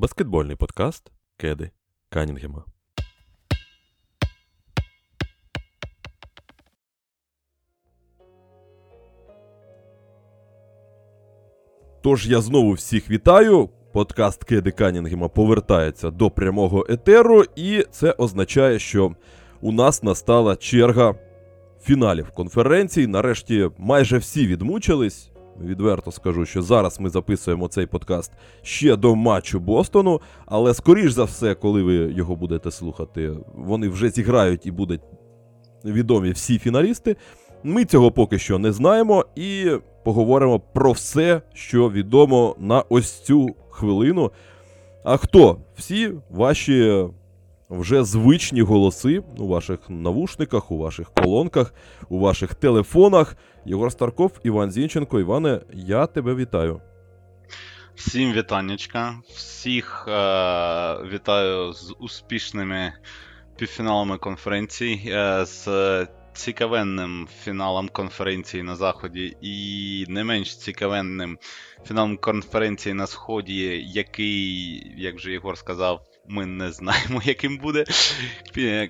Баскетбольний подкаст Кеди Канінгема. Тож я знову всіх вітаю. Подкаст Кеди Канінгема повертається до прямого етеру, і це означає, що у нас настала черга фіналів конференції. Нарешті майже всі відмучились. Відверто скажу, що зараз ми записуємо цей подкаст ще до матчу Бостону, але скоріш за все, коли ви його будете слухати, вони вже зіграють і будуть відомі всі фіналісти. Ми цього поки що не знаємо, і поговоримо про все, що відомо на ось цю хвилину. А хто? Всі ваші вже звичні голоси у ваших навушниках, у ваших колонках, у ваших телефонах. Єгор Старков, Іван Зінченко. Іване, я тебе вітаю. Всім вітаннячка. Всіх е- вітаю з успішними півфіналами конференцій, е- з цікавенним фіналом конференції на Заході і не менш цікавенним фіналом конференції на Сході, який, як вже Єгор сказав, ми не знаємо, яким буде.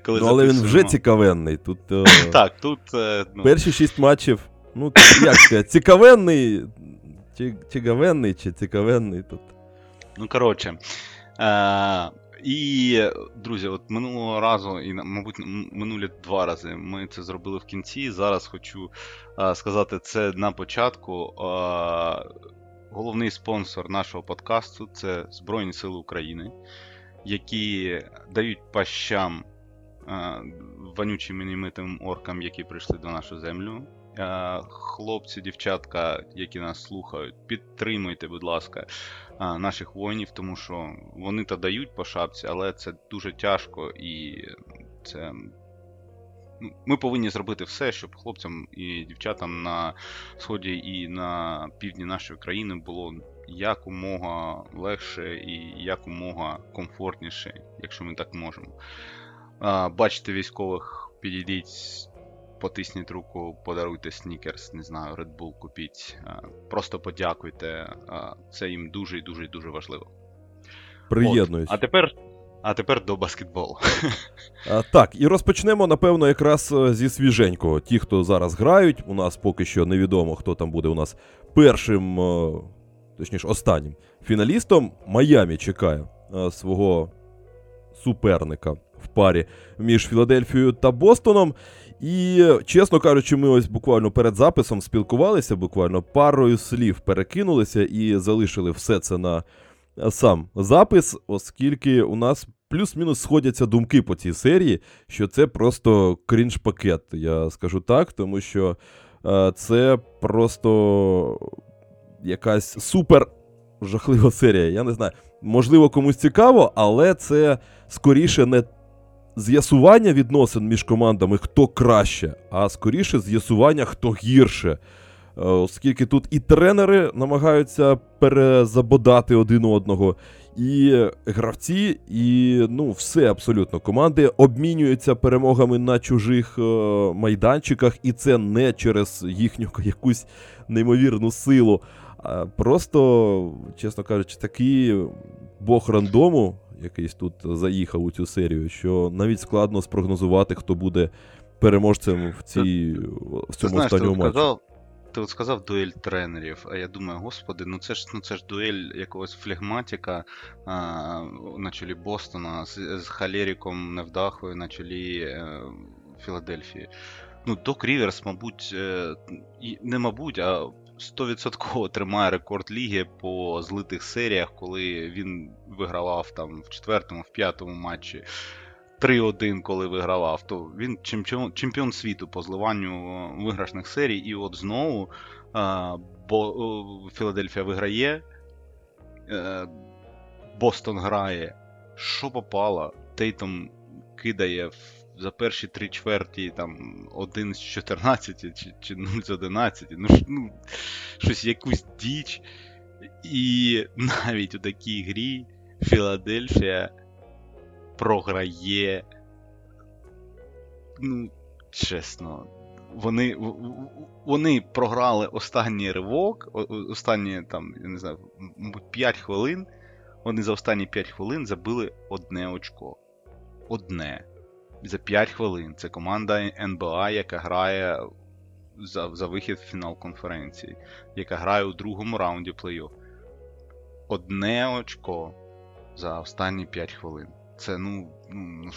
Коли ну, Але він вже цікавенний. Тут, о... Так, тут. Ну... Перші шість матчів. Ну, як сказати, цікавенний. Цікавенний чи цікавенний тут. Ну, коротше. Е- і, друзі, от минулого разу, і, мабуть, минулі два рази ми це зробили в кінці. Зараз хочу а, сказати це на початку. А, головний спонсор нашого подкасту це Збройні Сили України, які дають пащам а, вонючим мінімитим оркам, які прийшли до нашої землю. Хлопці, дівчатка, які нас слухають, підтримуйте, будь ласка, наших воїнів, тому що вони то дають по шапці, але це дуже тяжко і це. Ну, ми повинні зробити все, щоб хлопцям і дівчатам на сході і на півдні нашої країни було якомога легше і якомога комфортніше, якщо ми так можемо. Бачите військових, підійдіть потисніть руку, подаруйте снікерс, не знаю, Red Bull купіть. Просто подякуйте. Це їм дуже і дуже і дуже важливо. Приєднуюсь. А тепер. А тепер до баскетболу. А, Так, і розпочнемо, напевно, якраз е, зі свіженького. Ті, хто зараз грають, у нас поки що невідомо, хто там буде у нас першим, е, точніше, останнім фіналістом. Майамі чекає е, свого суперника в парі між Філадельфією та Бостоном. І, чесно кажучи, ми ось буквально перед записом спілкувалися, буквально парою слів перекинулися і залишили все це на сам запис, оскільки у нас плюс-мінус сходяться думки по цій серії, що це просто крінж-пакет, я скажу так, тому що е, це просто якась супер жахлива серія. Я не знаю, можливо, комусь цікаво, але це скоріше не з'ясування відносин між командами, хто краще, а скоріше з'ясування, хто гірше. Е, оскільки тут і тренери намагаються перезабодати один одного, і гравці, і ну, все абсолютно. Команди обмінюються перемогами на чужих е, майданчиках, і це не через їхню якусь неймовірну силу. Просто, чесно кажучи, такий бог рандому якийсь тут заїхав у цю серію, що навіть складно спрогнозувати, хто буде переможцем в цій в цьому останньому матчі. Ти от сказав дуель тренерів, а я думаю, господи, ну це ж ну це ж дуель якогось флегматика а, на чолі Бостона з, з Халеріком Невдахою на чолі е, Філадельфії. Ну, Док Ріверс, мабуть, е, не мабуть, а 100% тримає рекорд ліги по злитих серіях, коли він вигравав там в четвертому, в п'ятому матчі. 3-1, коли вигравав, то він чемпіон світу по зливанню виграшних серій. І от знову а, бо, Філадельфія виграє, е, Бостон грає. Що попало? Тейтом кидає за перші три чверті там 1 з 14 чи чи 0 з 11. Ну, ну щось якусь діч. І навіть у такій грі Філадельфія програє. Ну, чесно, вони вони програли останній ривок, останні там, я не знаю, мабуть, 5 хвилин. вони за останні 5 хвилин забили одне очко. Одне. За 5 хвилин. Це команда НБА, яка грає за за вихід в фінал конференції, яка грає у другому раунді плей-офф. Одне очко за останні 5 хвилин. Це ну. ну,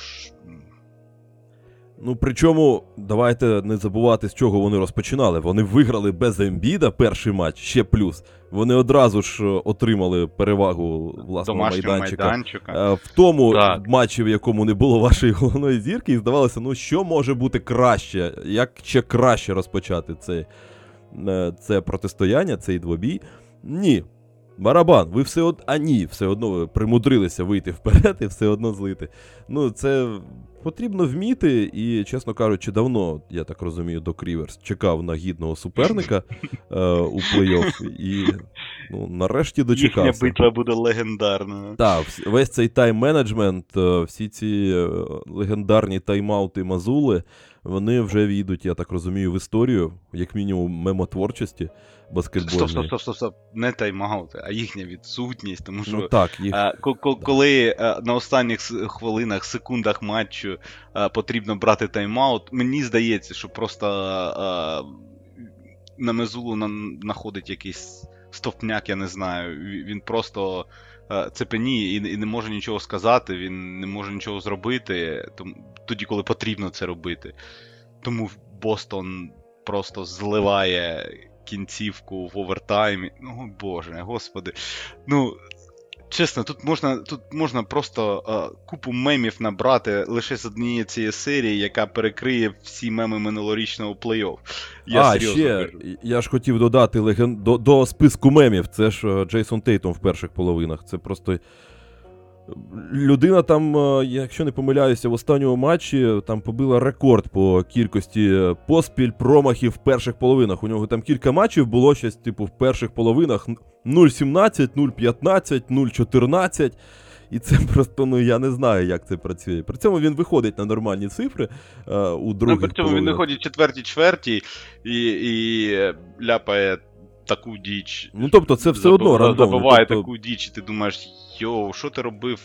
ну причому, давайте не забувати, з чого вони розпочинали. Вони виграли без Ембіда перший матч, ще плюс. Вони одразу ж е, отримали перевагу власного Домашнього майданчика. майданчика. Е, В тому Так. матчі, в якому не було вашої головної зірки, і здавалося, ну що може бути краще, як ще краще розпочати це, е, це протистояння, цей двобій. Ні. Барабан, ви все од... А ні, все одно ви примудрилися вийти вперед і все одно злити. Ну, це потрібно вміти, і, чесно кажучи, давно, я так розумію, Док Ріверс чекав на гідного суперника е, у плей-офф, і ну, нарешті дочекався. Їхня битва буде легендарною. Так, весь цей тайм-менеджмент, е, всі ці е, легендарні тайм-аути Мазули, вони вже війдуть, я так розумію, в історію, як мінімум, мемотворчості баскетбольної. Стоп, стоп, стоп, стоп, стоп. Не тайм-аути, а їхня відсутність. Тому що Ну так, їх... е, ко- коли е, на останніх хвилинах, секундах матчу е, потрібно брати тайм-аут, мені здається, що просто на Мезулу на- знаходить якийсь стовпняк, я не знаю. Він просто е, цепеніє і, і не може нічого сказати, він не може нічого зробити, тоді, коли потрібно це робити. Тому Бостон просто зливає кінцівку в овертаймі. Ну, боже, господи. Ну, чесно, тут можна тут можна просто е, купу мемів набрати лише з однієї цієї серії, яка перекриє всі меми минулорічного плей-офф. Я а, серйозно ще, кажу. я ж хотів додати леген... до, до списку мемів. Це ж е, Джейсон Тейтом в перших половинах. Це просто. Людина там, е, якщо не помиляюся, в останньому матчі там побила рекорд по кількості поспіль промахів в перших половинах. У нього там кілька матчів було щось, типу, в перших половинах 0,17, 0,15, 0,14. І це просто, ну я не знаю, як це працює. При цьому він виходить на нормальні цифри е, у Ну, при цьому він виходить четвертій чверті і, і ляпає таку діч. Ну, тобто, це все Забив- одно рандомно. Забиває Тобто, таку діч, і ти думаєш, йоу, що ти робив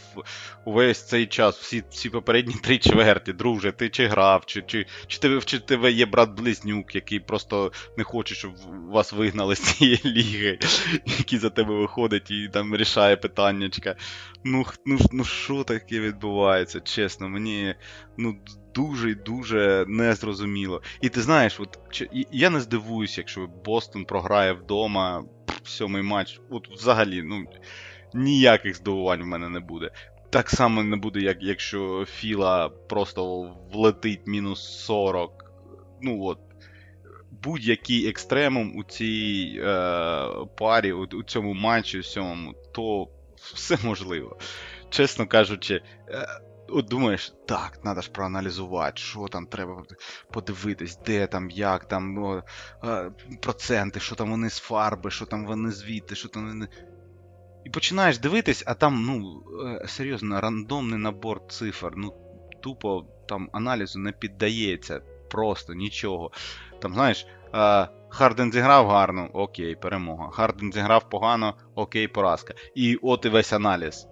увесь цей час, всі, всі попередні три чверті, друже, ти чи грав, чи, чи, чи, тебе, чи тебе є брат-близнюк, який просто не хоче, щоб вас вигнали з цієї ліги, який за тебе виходить і там рішає питаннячка. Ну, ну, ну що таке відбувається, чесно, мені ну, дуже і дуже незрозуміло. І ти знаєш, от, я не здивуюся, якщо Бостон програє вдома сьомий матч. От взагалі, ну, ніяких здивувань в мене не буде. Так само не буде, як якщо Філа просто влетить мінус 40. Ну от. Будь-який екстремум у цій е, парі, у, у цьому матчі, у сьомому, то все можливо. Чесно кажучи, е, от думаєш, так, треба ж проаналізувати, що там треба подивитись, де там, як там, ну, е, проценти, що там вони з фарби, що там вони звідти, що там вони. І починаєш дивитись, а там, ну, е, серйозно, рандомний набор цифр. Ну, тупо там аналізу не піддається. Просто нічого. Там, знаєш, Харден зіграв гарно, окей, перемога. Харден зіграв погано, окей, поразка. І от і весь аналіз.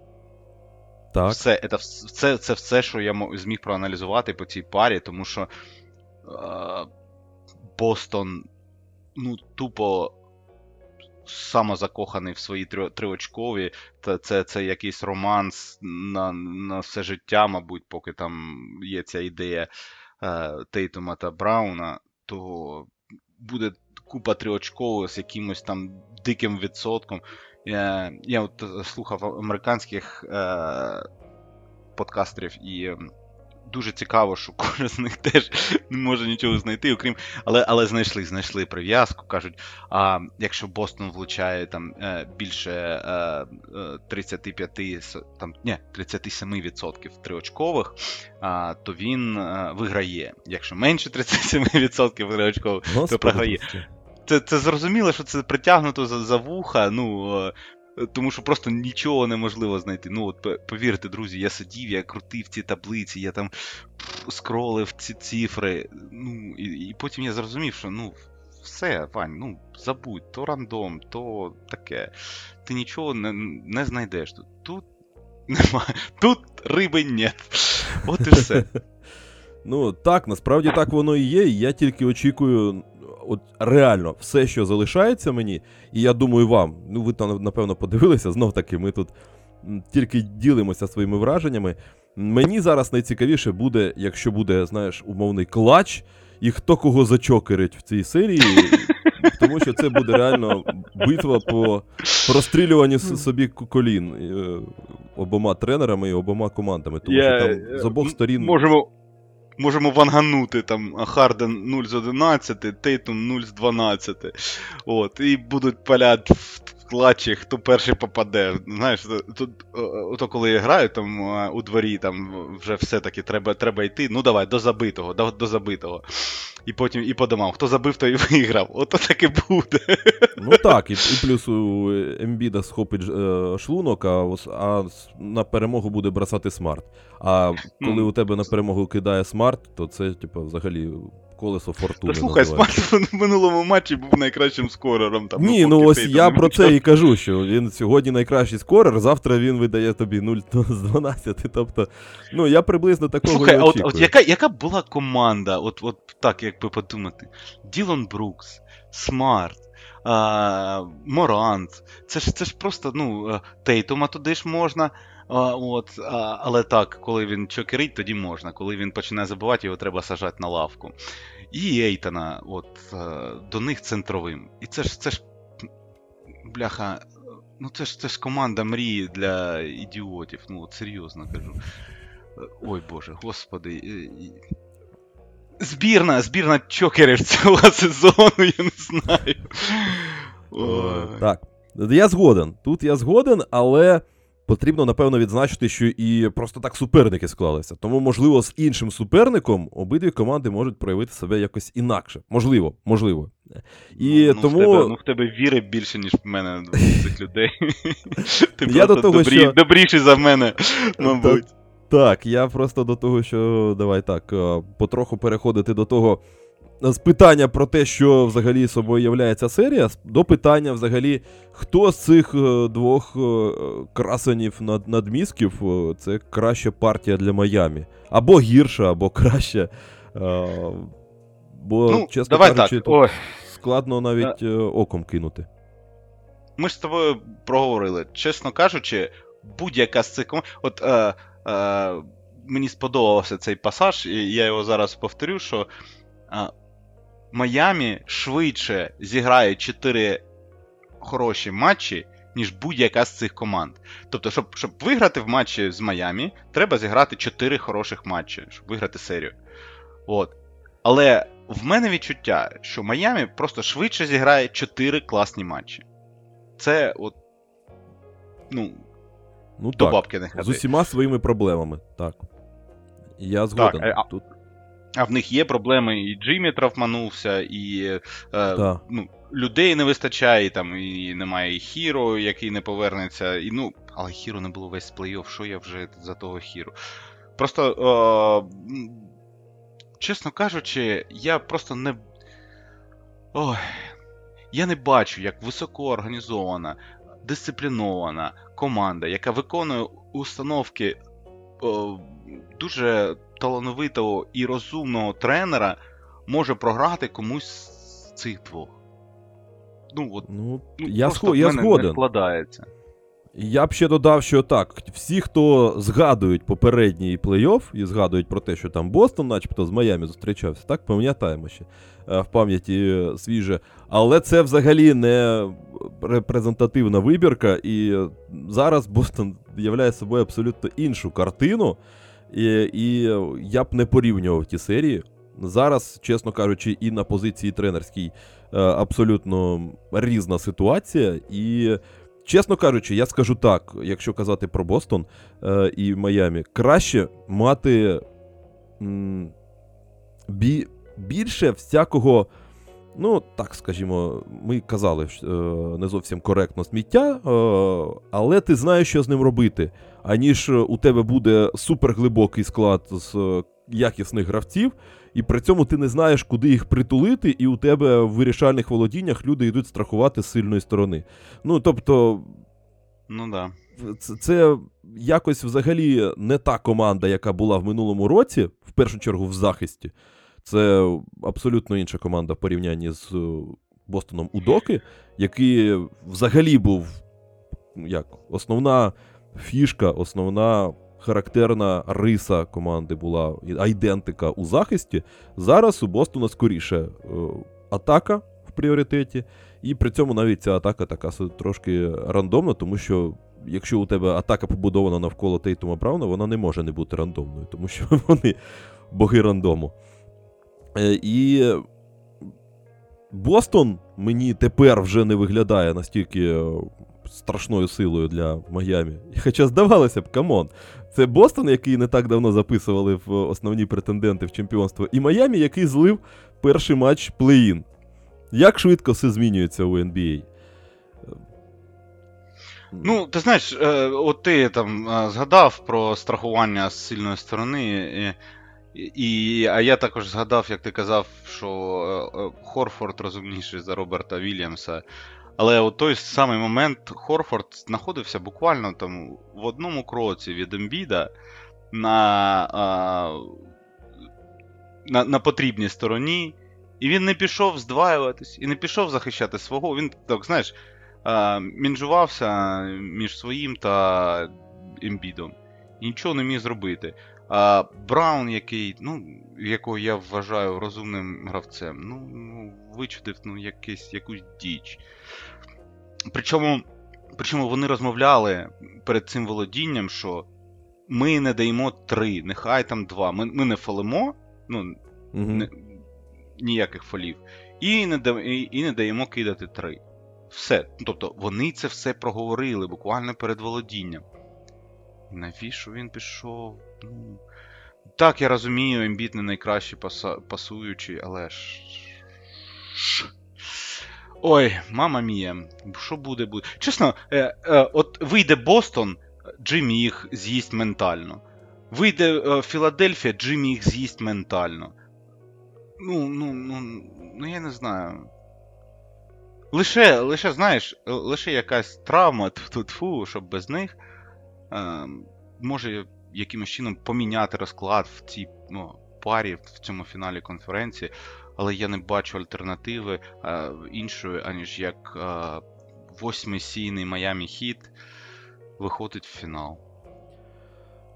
так. Все, це, це, це все, що я зміг проаналізувати по цій парі, тому що е, Бостон, ну, тупо самозакоханий в свої триочкові. Та це, це якийсь романс на, на все життя, мабуть, поки там є ця ідея е, Тейтума та Брауна, то буде купа триочкових з якимось там диким відсотком. Я, я от е, слухав американських е, подкастерів і е, дуже цікаво, що кожен з них теж не може нічого знайти, окрім. Але, але знайшли, знайшли прив'язку. Кажуть, а якщо Бостон влучає там е, більше е, е, 35, с- там, ні, 37% триочкових, а, то він е, виграє. Якщо менше 37% триочкових, Господи, програє. це, це зрозуміло, що це притягнуто за, за вуха, ну. Тому що просто нічого неможливо знайти. Ну, от повірте, друзі, я сидів, я крутив ці таблиці, я там скролив ці цифри. Ну, і, і потім я зрозумів, що ну, все, Вань, ну забудь, то рандом, то таке. Ти нічого не, не знайдеш тут. Тут немає. Тут риби нет. От і все. Ну так, насправді так воно і є. Я тільки очікую, от реально, все, що залишається мені, і я думаю, вам. Ну, ви там, напевно, подивилися, знов таки, ми тут тільки ділимося своїми враженнями. Мені зараз найцікавіше буде, якщо буде, знаєш, умовний клач, і хто кого зачокерить в цій серії. Тому що це буде реально битва по розстрілюванню с- собі колін е, обома тренерами і обома командами. Тому що е, там з обох сторін. Можемо, можемо ванганути там Харден 0 з 11, Тейтум 0 з 12. От, і будуть палять в clutch і, хто перший попаде. Знаєш, тут, ото коли я граю там у дворі, там вже все-таки треба, треба йти. Ну давай, до забитого, до, до забитого. І потім і по домам. Хто забив, той і виграв. Ото так і буде. Ну так, і, і плюс у Ембіда схопить е, шлунок, а, а на перемогу буде бросати Смарт. А коли у тебе на перемогу кидає Смарт, то це, типу, взагалі колесо фортуни. Та слухай. Смарт в минулому матчі був найкращим скорером. Там, Ні, ну ось Тейтум я про це і кажу, що він сьогодні найкращий скорер, завтра він видає тобі 0 з 12. Тобто, ну я приблизно такого Слухай, а от, от яка, яка була команда, от, от так, як би подумати, Ділон Брукс, Смарт, а, Морант, це ж, це ж просто, ну, е, Тейтума туди ж можна, а, от, а, але так, коли він чокерить, тоді можна. Коли він починає забувати, його треба сажати на лавку. І Ейтана, от, е, до них центровим. І це ж, це ж, бляха, ну це ж, це ж команда мрії для ідіотів, ну от серйозно кажу. Ой Боже, господи. Збірна, збірна чокерів цього сезону, я не знаю. Ой. Так. Я згоден. Тут я згоден, але потрібно, напевно, відзначити, що і просто так суперники склалися. Тому, можливо, з іншим суперником обидві команди можуть проявити себе якось інакше. Можливо, можливо. І ну, тому. В тебе, ну, в тебе віри більше, ніж в мене в цих людей. Ти Я до того, добрі, що- добріший за мене, мабуть. Так, я просто до того, що давай так, е, потроху переходити до того. Е, З питання про те, що взагалі собою являється серія, до питання взагалі, хто з цих е, двох е, красенів над, надмісків це краща партія для Майамі. Або гірша, або краща. Бо, Ну, чесно давай кажучи, так. Ой, складно навіть оком кинути. ми ж з тобою проговорили. Чесно кажучи, будь-яка з цих команд. От е, е, мені сподобався цей пасаж, і я його зараз повторю, що е, Майамі швидше зіграє 4 хороші матчі, ніж будь-яка з цих команд. Тобто, щоб, щоб виграти в матчі з Майамі, треба зіграти 4 хороших матчі, щоб виграти серію. От. Але в мене відчуття, що Майамі просто швидше зіграє 4 класні матчі. Це от. Ну, Ну до так, бабки не з усіма своїми проблемами. Так. Я згоден. а- Тут, А в них є проблеми, і Джиммі травманувся, і е, Так. ну, людей не вистачає, і, там, і немає і Хіро, який не повернеться. І, ну, але Хіро не було весь плей-офф, що я вже за того Хіро. Просто, е, чесно кажучи, я просто не. Ой, я не бачу, як високоорганізована, дисциплінована команда, яка виконує установки о, дуже талановитого і розумного тренера, може програти комусь з цих двох. Ну, от, ну, ну, я, просто в я згоден. не складається. Я б ще додав, що так, всі, хто згадують попередній плей-офф і згадують про те, що там Бостон, начебто, з Майами зустрічався, так, пам'ятаємо ще е, в пам'яті е, свіже. Але це взагалі не репрезентативна вибірка, і е, зараз Бостон являє собою абсолютно іншу картину. І, і я б не порівнював ті серії. Зараз, чесно кажучи, і на позиції тренерській е, абсолютно різна ситуація. І Чесно кажучи, я скажу так: якщо казати про Бостон е, і Майамі, краще мати бі, більше всякого ну, так скажімо, ми казали, е, не зовсім коректно сміття, але ти знаєш, що з ним робити. Аніж у тебе буде суперглибокий склад з е, якісних гравців, і при цьому ти не знаєш, куди їх притулити, і у тебе в вирішальних володіннях люди йдуть страхувати з сильної сторони. Ну, тобто, Ну да. це, це якось взагалі не та команда, яка була в минулому році, в першу чергу в захисті. Це абсолютно інша команда в порівнянні з е, Бостоном Удоки, який взагалі був ну, як, основна фішка, основна характерна риса команди була айдентика у захисті. Зараз у Бостона скоріше е, атака в пріоритеті, і при цьому навіть ця атака така трошки рандомна, тому що якщо у тебе атака побудована навколо Тейтума Брауна, вона не може не бути рандомною, тому що вони боги рандому. Е, І Бостон мені тепер вже не виглядає настільки е, страшною силою для Майамі. Хоча здавалося б, come on, це Бостон, який не так давно записували в основні претенденти в чемпіонство, і Майамі, який злив перший матч play-in. Як швидко все змінюється у NBA? Ну, ти знаєш, е, от ти там е, згадав про страхування з сильної сторони. І, а я також згадав, як ти казав, що е, Хорфорд розумніший за Роберта Вільямса. Але у той самий момент Хорфорд знаходився буквально там в одному кроці від Ембіда на, а, на, на потрібній стороні. І він не пішов здваюватись, і не пішов захищати свого. Він так, знаєш, мінжувався між своїм та Ембідом. І нічого не міг зробити. А Браун, який, ну, якого я вважаю розумним гравцем, ну, ну вичудив ну, якийсь, якусь діч. Причому, причому вони розмовляли перед цим володінням, що ми не даємо три, нехай там два. Ми, ми не фалимо, ну, Мгм. не, ніяких фолів, і не, да, і, і не даємо кидати три. Все. Тобто вони це все проговорили буквально перед володінням. Навіщо він пішов? Ну, так, я розумію, Ембіт не найкращий паса, пасуючий, але ж. Ой, мама мія, що буде буде. Чесно, е, е, от вийде Бостон, Джиммі їх з'їсть ментально. Вийде е, Філадельфія, Джиммі їх з'їсть ментально. Ну, ну, ну, ну я не знаю. Лише, лише, знаєш, е, лише якась травма, тфу-тфу, щоб без них е, може якимось чином поміняти розклад в цій ну, парі, в цьому фіналі конференції, але я не бачу альтернативи е, іншої, аніж як е, восьмисійний Майами Хіт виходить в фінал.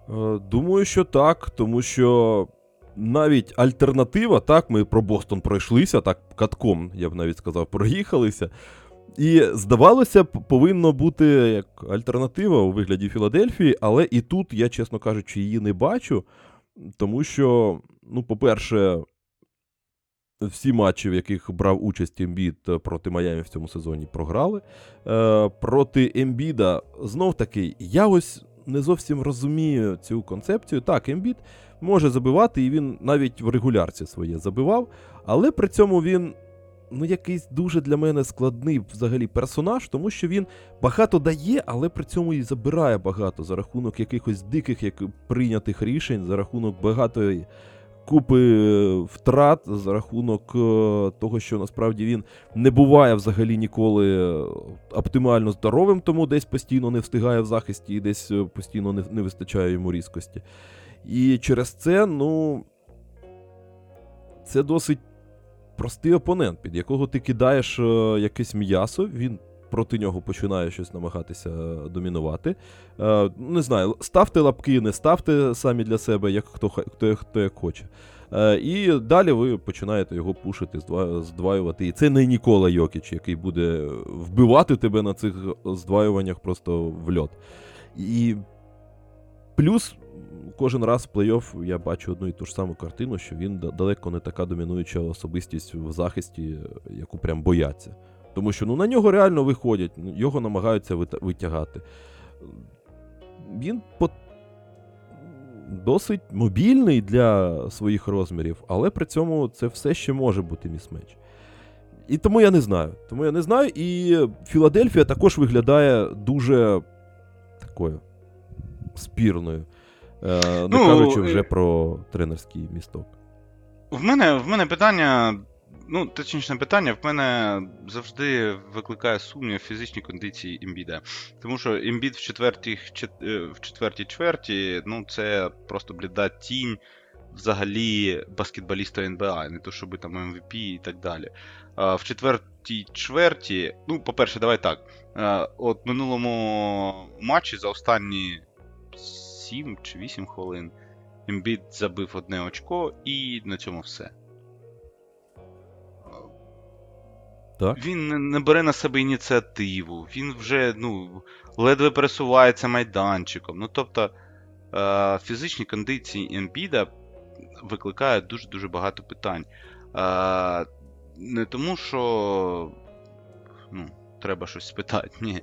Е, Думаю, що так, тому що навіть альтернатива, так, ми про Бостон пройшлися, так, катком, я б навіть сказав, проїхалися. І здавалося б, повинно бути як альтернатива у вигляді Філадельфії, але і тут я, чесно кажучи, її не бачу. Тому що, ну, по-перше, всі матчі, в яких брав участь Ембід проти Майами в цьому сезоні, програли. Е, проти Ембіда знов таки, я ось не зовсім розумію цю концепцію. Так, Ембід може забивати, і він навіть в регулярці своє забивав, але при цьому він. Ну, якийсь дуже для мене складний взагалі персонаж, тому що він багато дає, але при цьому і забирає багато за рахунок якихось диких як прийнятих рішень, за рахунок багатої купи е, втрат, за рахунок е, того, що насправді він не буває взагалі ніколи е, оптимально здоровим, тому десь постійно не встигає в захисті і десь постійно не, не вистачає йому різкості. І через це, ну. Це досить простий опонент, під якого ти кидаєш якесь м'ясо, він проти нього починає щось намагатися е, домінувати. Е, не знаю, ставте лапки, не ставте самі для себе, як хто, хто, хто як хоче. Е, і далі ви починаєте його пушити, здваювати. І це не Нікола Йокіч, який буде вбивати тебе на цих здваюваннях просто в льот. І плюс кожен раз в плей-офф я бачу одну і ту ж саму картину, що він далеко не така домінуюча особистість в захисті, яку прям бояться. Тому що ну, на нього реально виходять, ну, його намагаються витягати. Він по... досить мобільний для своїх розмірів, але при цьому це все ще може бути місмеч. І тому я не знаю. Тому я не знаю. І Філадельфія також виглядає дуже такою спірною. Е, Не Ну, кажучи вже про тренерський місток. В мене, в мене питання. Ну, точніше, питання, в мене завжди викликає сумнів фізичні кондиції імбіда. Тому що імбід в четвертій, е, в четвертій чверті, ну, це просто бліда тінь взагалі баскетболіста НБА, не то щоб там MVP і так далі. А в четвертій чверті, ну, по-перше, давай так. От минулому матчі за останні 7 чи 8 хвилин Ембіт забив одне очко, і на цьому все. Так? Він не- бере на себе ініціативу, він вже ну, ледве пересувається майданчиком. Ну, тобто, е, фізичні кондиції Ембіда викликають дуже-дуже багато питань. Е, не тому, що ну, треба щось спитати, ні.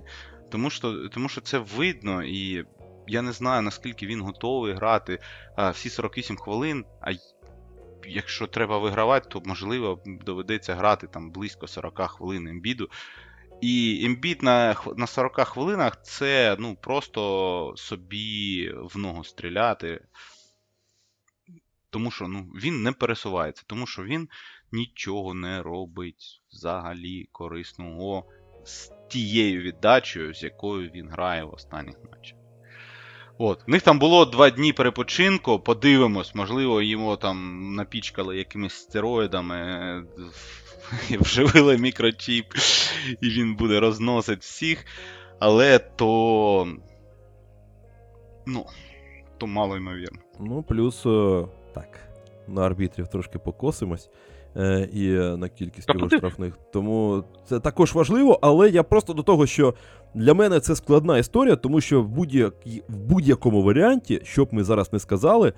Тому що, тому що це видно, і я не знаю, наскільки він готовий грати а, всі 48 хвилин. А якщо треба вигравати, то можливо доведеться грати там близько 40 хвилин ембіду. І ембід на, на 40 хвилинах це ну, просто собі в ногу стріляти. Тому що ну, він не пересувається, тому що він нічого не робить взагалі корисного з тією віддачею, з якою він грає в останніх матчах. От. В них там було два дні перепочинку, подивимось, можливо, йому там напічкали якимись стероїдами, е, вживили мікрочіп, і він буде розносити всіх. Але то. Ну, то мало ймовірно. Ну, плюс, е, так, на арбітрів трошки покосимось. е, І на кількість його штрафних. Тому це також важливо, але я просто до того, що для мене це складна історія, тому що в, будь-як, в будь-якому варіанті, що б ми зараз не сказали,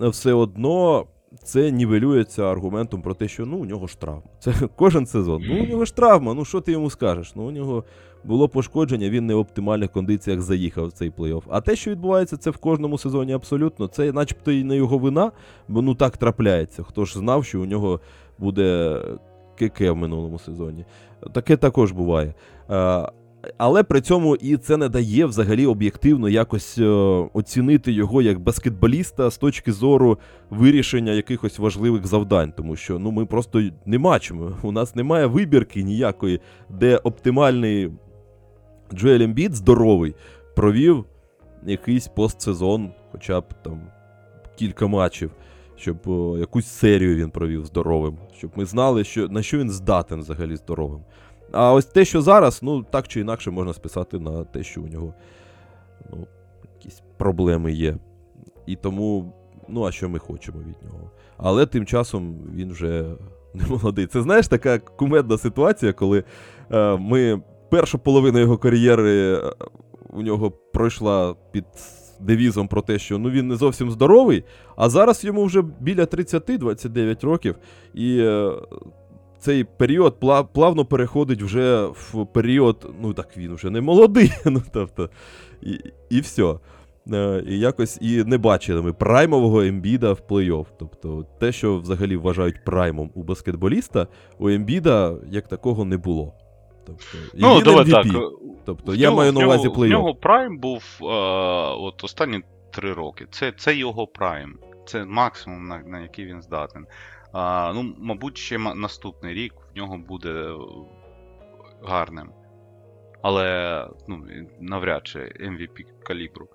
все одно це нівелюється аргументом про те, що ну, у нього ж травма. Це кожен сезон. Ну, у нього ж травма, ну що ти йому скажеш? Ну, у нього було пошкодження, він не в оптимальних кондиціях заїхав в цей плей-офф. А те, що відбувається, це в кожному сезоні абсолютно. Це начебто і не його вина, бо ну так трапляється. Хто ж знав, що у нього буде КК в минулому сезоні. Таке також буває. Е, Але при цьому і це не дає взагалі об'єктивно якось е, оцінити його як баскетболіста з точки зору вирішення якихось важливих завдань, тому що ну ми просто не бачимо. У нас немає вибірки ніякої, де оптимальний Джоель Ембіт здоровий провів якийсь постсезон, хоча б там кілька матчів, щоб о, якусь серію він провів здоровим, щоб ми знали, що, на що він здатен взагалі здоровим. А ось те, що зараз, ну так чи інакше можна списати на те, що у нього ну, якісь проблеми є. І тому, ну, а що ми хочемо від нього? Але тим часом він вже не молодий. Це знаєш така кумедна ситуація, коли е, ми першу половину його кар'єри е, у нього пройшла під девізом про те, що ну він не зовсім здоровий, а зараз йому вже біля 30-29 років, і е, цей період плавно переходить вже в період, ну так він вже не молодий. ну тобто, І, і все. І якось і не бачили ми праймового ембіда в плей-офф. Тобто те, що взагалі вважають праймом у баскетболіста, у ембіда як такого не було. Тобто, і Ну, він давай MVP. так. Тобто В я нього- маю на увазі плей-офф. нього прайм був е, от останні три роки. Це, це його прайм. Це максимум, на, на який він здатен. А, ну, мабуть, ще наступний рік в нього буде е, гарним. Але ну, навряд чи MVP калібру.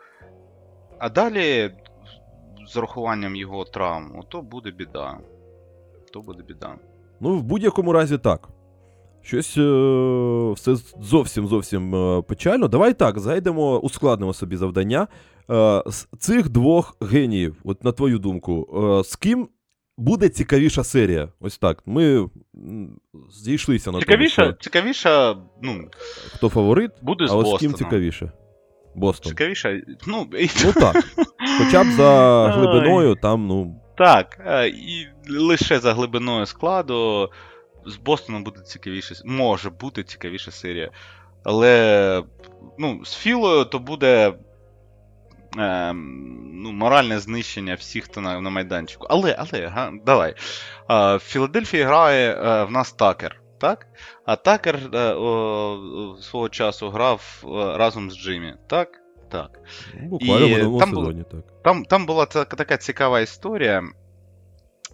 А далі, з урахуванням його травм, то буде біда. То буде біда. Ну, в будь-якому разі так. Щось е, все зовсім зовсім е, печально. Давай так, зайдемо, ускладнимо собі завдання. Е, з цих двох геніїв, от на твою думку, е, з ким буде цікавіша серія? Ось так. Ми зійшлися на Цікавіше, тому, що цікавіше, ну, хто фаворит, буде з а ось з ким цікавіше? Бостон. Цікавіше, ну, Ну так. Хоча б за глибиною, там, ну. Так, е, і лише за глибиною складу з Бостоном буде цікавіше, може бути цікавіша серія. Але ну, з Філою то буде ем, ну, моральне знищення всіх, хто на, на майданчику. Але, але, га, давай. Е, в Філадельфії грає е, в нас Такер. так? А Такер е, о, свого часу грав е, разом з Джиммі, так? Так. Ну, Буквально І в там сезоні, так. Там, там була та- така цікава історія,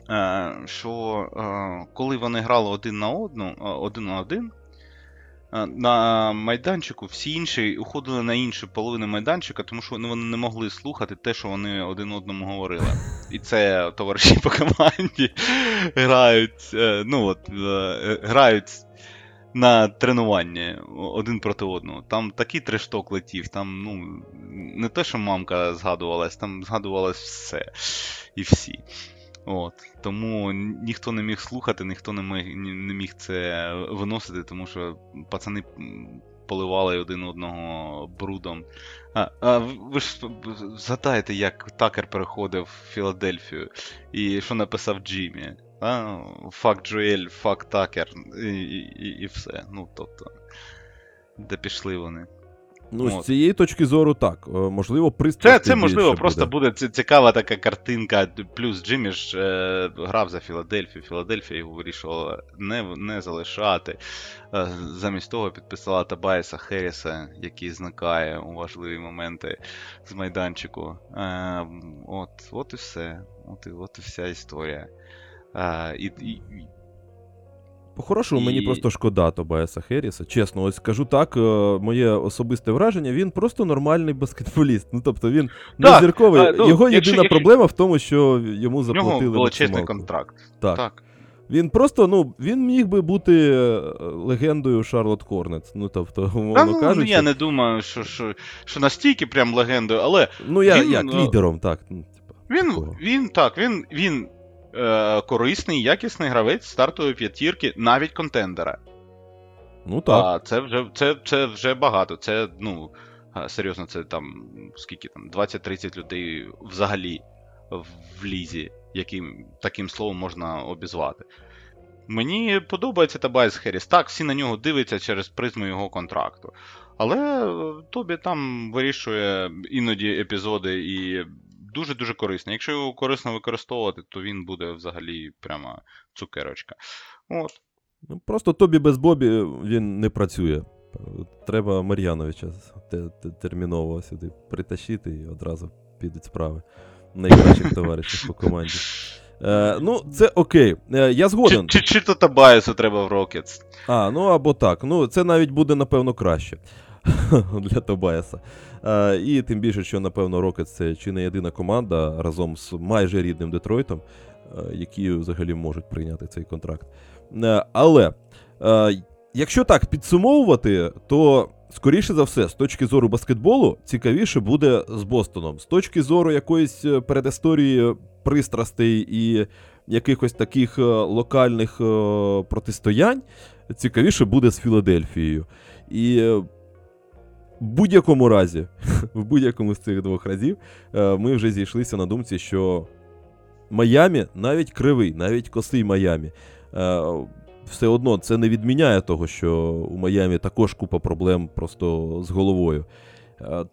е, що е, коли вони грали один на одну, е, один на один, е, на майданчику всі інші уходили на іншу половину майданчика, тому що вони не могли слухати те, що вони один одному говорили. І це товариші по команді грають, е, ну от, е, грають на тренуванні один проти одного. Там такий трешток летів, там, ну, не те, що мамка згадувалась, там згадувалось все і всі. От. Тому ніхто не міг слухати, ніхто не міг, не міг це виносити, тому що пацани поливали один одного брудом. А, а ви- ж згадаєте, як Такер переходив в Філадельфію і що написав Джиммі? Fuck Джоель, fuck Такер, і, і, і все. Ну, тобто, де пішли вони. Ну, з цієї точки зору, так. Е, Можливо, Це, це можливо, просто буде. буде цікава така картинка. Плюс Джиммі ж е, грав за Філадельфію. Філадельфія його вирішила не, не залишати. Е, замість того підписала Тобайаса Херріса, який зникає у важливі моменти з майданчику. Е, от, от і все. От і, от і вся історія. Е, і, і, і- По-хорошому, мені просто шкода Тобайаса Херріса. Чесно, ось скажу так, е, моє особисте враження, він просто нормальний баскетболіст. Ну тобто він не Так, зірковий. а, ну, Його якщо- єдина якщо- проблема в тому, що йому заплатили. величезний максималку. контракт. Так. так. Він просто, ну, він міг би бути е, легендою Шарлот Хорнетс. Ну, тобто, умовно ну, кажучи. я не думаю, що, що, що настільки прям легендою, але Ну, я він, як е, лідером, так. Ну, Він, він так, він, він е, корисний, якісний гравець стартової п'ятірки, навіть контендера. Ну так. А це вже, це, це вже багато. Це, ну, серйозно, це там скільки там, 20-30 людей взагалі в лізі, яким таким словом можна обізвати. Мені подобається Табайс Херіс. Так, всі на нього дивляться через призму його контракту. Але е, Тобі там вирішує іноді епізоди і дуже-дуже корисно. Якщо його корисно використовувати, то він буде взагалі прямо цукерочка. От. Ну, просто Тобі без Бобі він не працює. Треба Мар'яновича те- те- терміново сюди притащити і одразу підуть справи. Найкращих товаришів по команді. Е, ну, це окей. Е, я Чи, згоден. чи, чи то Табайсу треба в Рокетс? А, ну або так. Ну, це навіть буде, напевно, краще для Тобайса. Е, і тим більше, що, напевно, Рокетс це чи не єдина команда разом з майже рідним Детройтом, е, які взагалі можуть прийняти цей контракт. Е, але якщо так підсумовувати, то. Скоріше за все, з точки зору баскетболу, цікавіше буде з Бостоном. З точки зору якоїсь передісторії пристрастей і якихось таких локальних протистоянь, цікавіше буде з Філадельфією. І в будь-якому разі, в будь-якому з цих двох разів, е, ми вже зійшлися на думці, що Майамі навіть кривий, навіть косий Майамі. е, Все одно це не відміняє того, що у Майамі також купа проблем просто з головою. Е,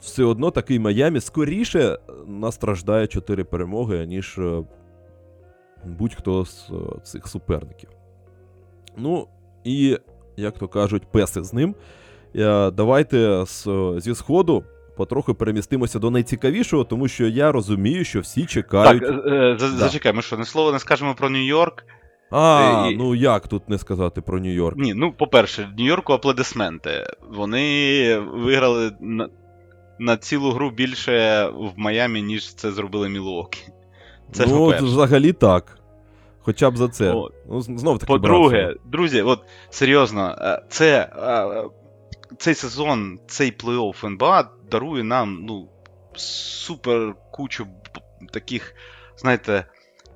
Все одно такий Майамі скоріше настраждає 4 перемоги, ніж будь-хто з цих суперників. Ну, і, як то кажуть, песи з ним. Е, Давайте зі сходу потроху перемістимося до найцікавішого, тому що я розумію, що всі чекають. Так, е, за- Да. зачекай, ми що, не слово не скажемо про Нью-Йорк? А, і- ну як тут не сказати про Нью-Йорк? Ні, ну, по-перше, Нью-Йорку аплодисменти. Вони виграли на, на цілу гру більше в Майамі, ніж це зробили Мілуокі. Це ну, по-перше. взагалі так. Хоча б за це. От. Ну, знов таки По-друге, друзі, от серйозно, е, це, е, цей сезон, цей плей-офф НБА дарує нам ну, супер кучу таких, знаєте,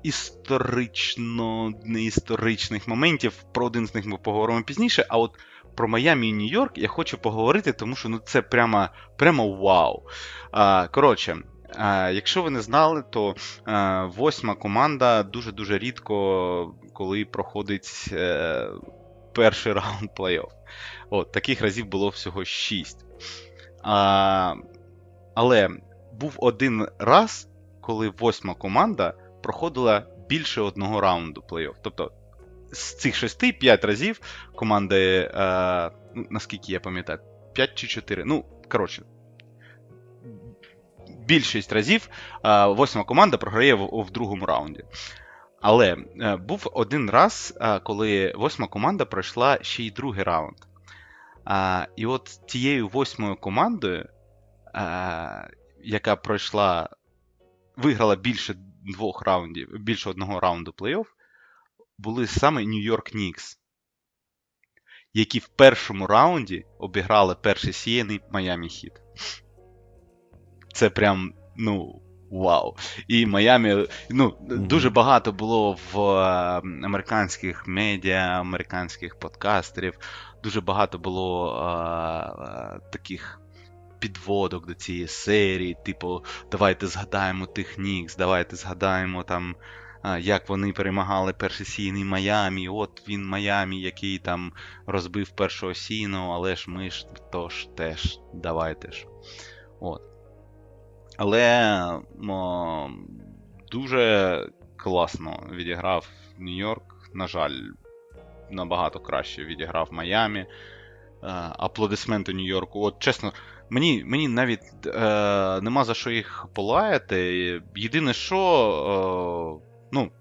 історично неісторичних моментів. Про один з них ми поговоримо пізніше. А от про Майамі і Нью-Йорк я хочу поговорити, тому що ну, це прямо, прямо вау. А, коротше. Якщо ви не знали, то восьма команда дуже-дуже рідко, коли проходить е, перший раунд плей-офф. От, таких разів було всього шість. А, але був один раз, коли восьма команда проходила більше одного раунду плей-офф. Тобто з цих шести п'ять разів команди, е, ну, наскільки я пам'ятаю, 5 чи 4. Ну, коротше, більшість разів е, восьма команда програє в, в другому раунді. Але е, був один раз, е, коли восьма команда пройшла ще й другий раунд. А, І от тією восьмою командою, яка пройшла, виграла більше двох раундів, більше одного раунду плей-офф, були саме Нью-Йорк Нікс, які в першому раунді обіграли перший сіяний Майами Хіт. Це прям, ну, вау. І Майамі, ну, дуже багато було в е, американських медіа, американських подкастерів, дуже багато було е, е, таких підводок до цієї серії, типу, давайте згадаємо тих Нікс, давайте згадаємо там. Як вони перемагали перший сійний Майамі, от він Майамі, який там розбив першого сійного, але ж ми ж тож теж, давайте ж. От. Але о, дуже класно відіграв Нью-Йорк. На жаль, набагато краще відіграв Майамі. Е, Аплодисменти Нью-Йорку. От чесно, мені, мені навіть е, нема за що їх полаяти. Єдине, що, е, ну,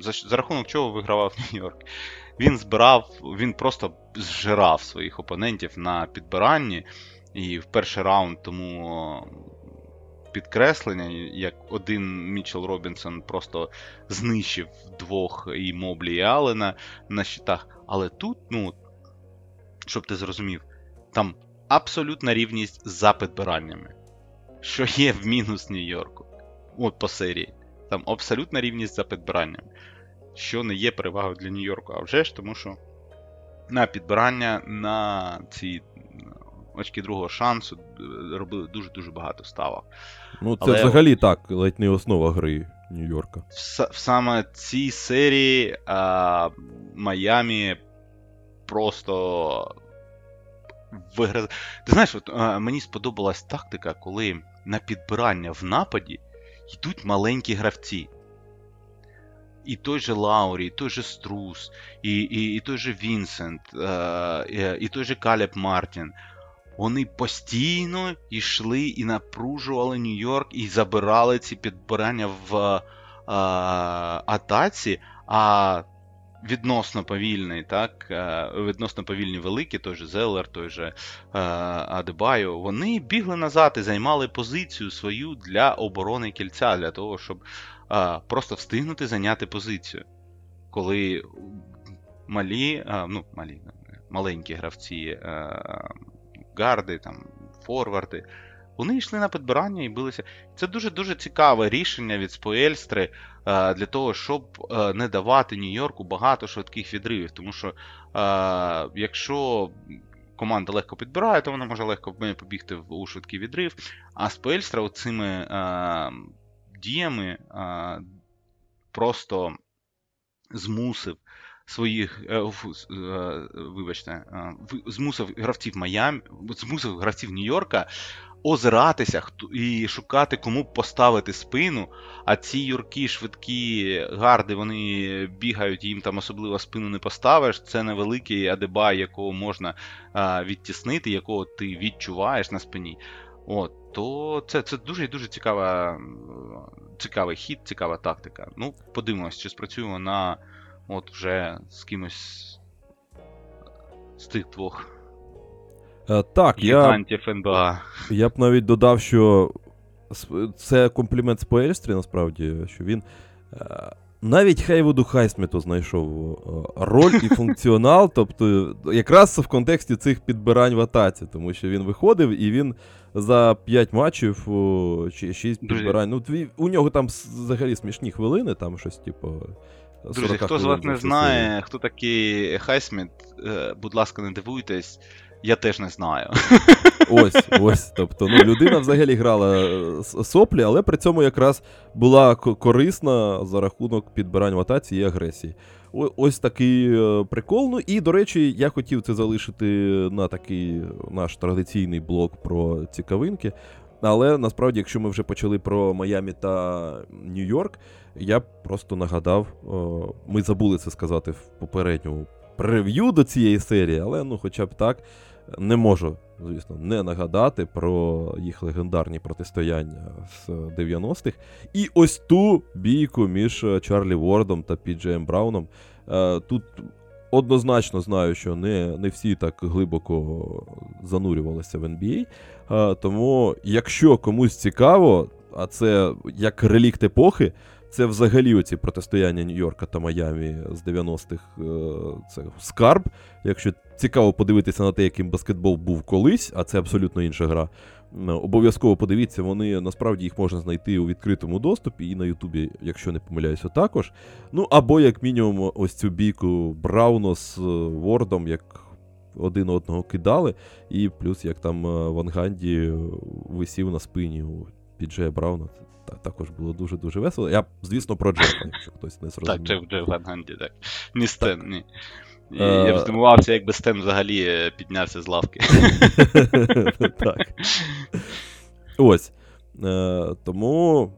за, за рахунок чого вигравав Нью-Йорк. Він збирав, він просто зжирав своїх опонентів на підбиранні. І в перший раунд тому підкреслення, як один Мічел Робінсон просто знищив двох і Моблі, і Аллена на щитах. Але тут, ну, щоб ти зрозумів, там абсолютна рівність за підбираннями, що є в мінус Нью-Йорку. От по серії. Там абсолютна рівність за підбиранням, що не є перевагою для Нью-Йорку. А вже ж тому, що на підбирання на ці очки другого шансу е, робили дуже-дуже багато ставок. Ну, це Але- взагалі так, ледь не основа гри Нью-Йорка. В, в саме цій серії а, Майамі просто виграє. Ти знаєш, от, а, мені сподобалась тактика, коли на підбирання в нападі йдуть маленькі гравці. І той же Лаурі, і той же Струс, і, і, і той же Вінсент, е, і, і той же Калеб Мартін. Вони постійно йшли і напружували Нью-Йорк і забирали ці підбирання в е, атаці, а відносно повільний, так, е, відносно повільні великі, той же Зеллер, той же е, Адебайо, вони бігли назад і займали позицію свою для оборони кільця, для того, щоб е, просто встигнути зайняти позицію. Коли малі, е, ну, малі, маленькі гравці, е, гарди, там, форварди, вони йшли на підбирання і билися. Це дуже-дуже цікаве рішення від Споельстри для того, щоб е, не давати Нью-Йорку багато швидких відривів. Тому що е, якщо команда легко підбирає, то вона може легко побігти у швидкий відрив. А Споельстра цими е, діями просто змусив своїх, е, е, вибачте, е, змусив гравців Майами, змусив гравців Нью-Йорка озиратися і шукати, кому поставити спину. А ці юркі, швидкі гарди, вони бігають, їм там особливо спину не поставиш. Це невеликий адебай, якого можна відтіснити, якого ти відчуваєш на спині. От, то це, це дуже дуже цікава, цікавий хід, цікава тактика. Ну, подивимось, чи спрацює вона от вже з кимось з тих двох Е, так, я, гігантів НБА. я б навіть додав, що це комплімент Споельстрі, насправді, що він. е, Навіть Хейвуду Хайсміту знайшов е, роль і функціонал, тобто якраз в контексті цих підбирань в атаці, тому що він виходив і він за 5 матчів чи 6 підбирань. Ну, у нього там взагалі смішні хвилини, там щось, типу. 40 Друзі, хто з вас не знає, хто такий Хайсміт, е, будь ласка, не дивуйтесь, я теж не знаю. Ось, ось. Тобто, ну, людина взагалі грала е, соплі, але при цьому якраз була корисна за рахунок підбирань в атаці і агресії. О- Ось такий е, прикол. Ну і, до речі, я хотів це залишити на такий наш традиційний блок про цікавинки. Але насправді, якщо ми вже почали про Майамі та Нью-Йорк, я просто нагадав, о, ми забули це сказати в попередньому прев'ю до цієї серії, але ну, хоча б так, не можу, звісно, не нагадати про їх легендарні протистояння з 90-х. І ось ту бійку між Чарлі Вордом та Піджеєм Брауном. Е, Тут однозначно знаю, що не, не всі так глибоко занурювалися в NBA. Тому, якщо комусь цікаво, а це як релікт епохи, це взагалі оці протистояння Нью-Йорка та Майамі з 90-х е, це скарб. Якщо цікаво подивитися на те, яким баскетбол був колись, а це абсолютно інша гра. М, Обов'язково подивіться, вони насправді їх можна знайти у відкритому доступі і на Ютубі, якщо не помиляюся, також. Ну або, як мінімум, ось цю бійку Брауно з е, Вордом, як один одного кидали, і плюс як там е, Ван Ганді е, висів на спині у Піджея Брауна. Також було дуже-дуже весело. Я, звісно, про Джефа, якщо хтось не зрозумів. Так, Джеф Джеф Ван Ганді, так. Ні Стен, ні. І Е, я б здивувався, якби Стен взагалі е, піднявся з лавки. так. Ось. Е, тому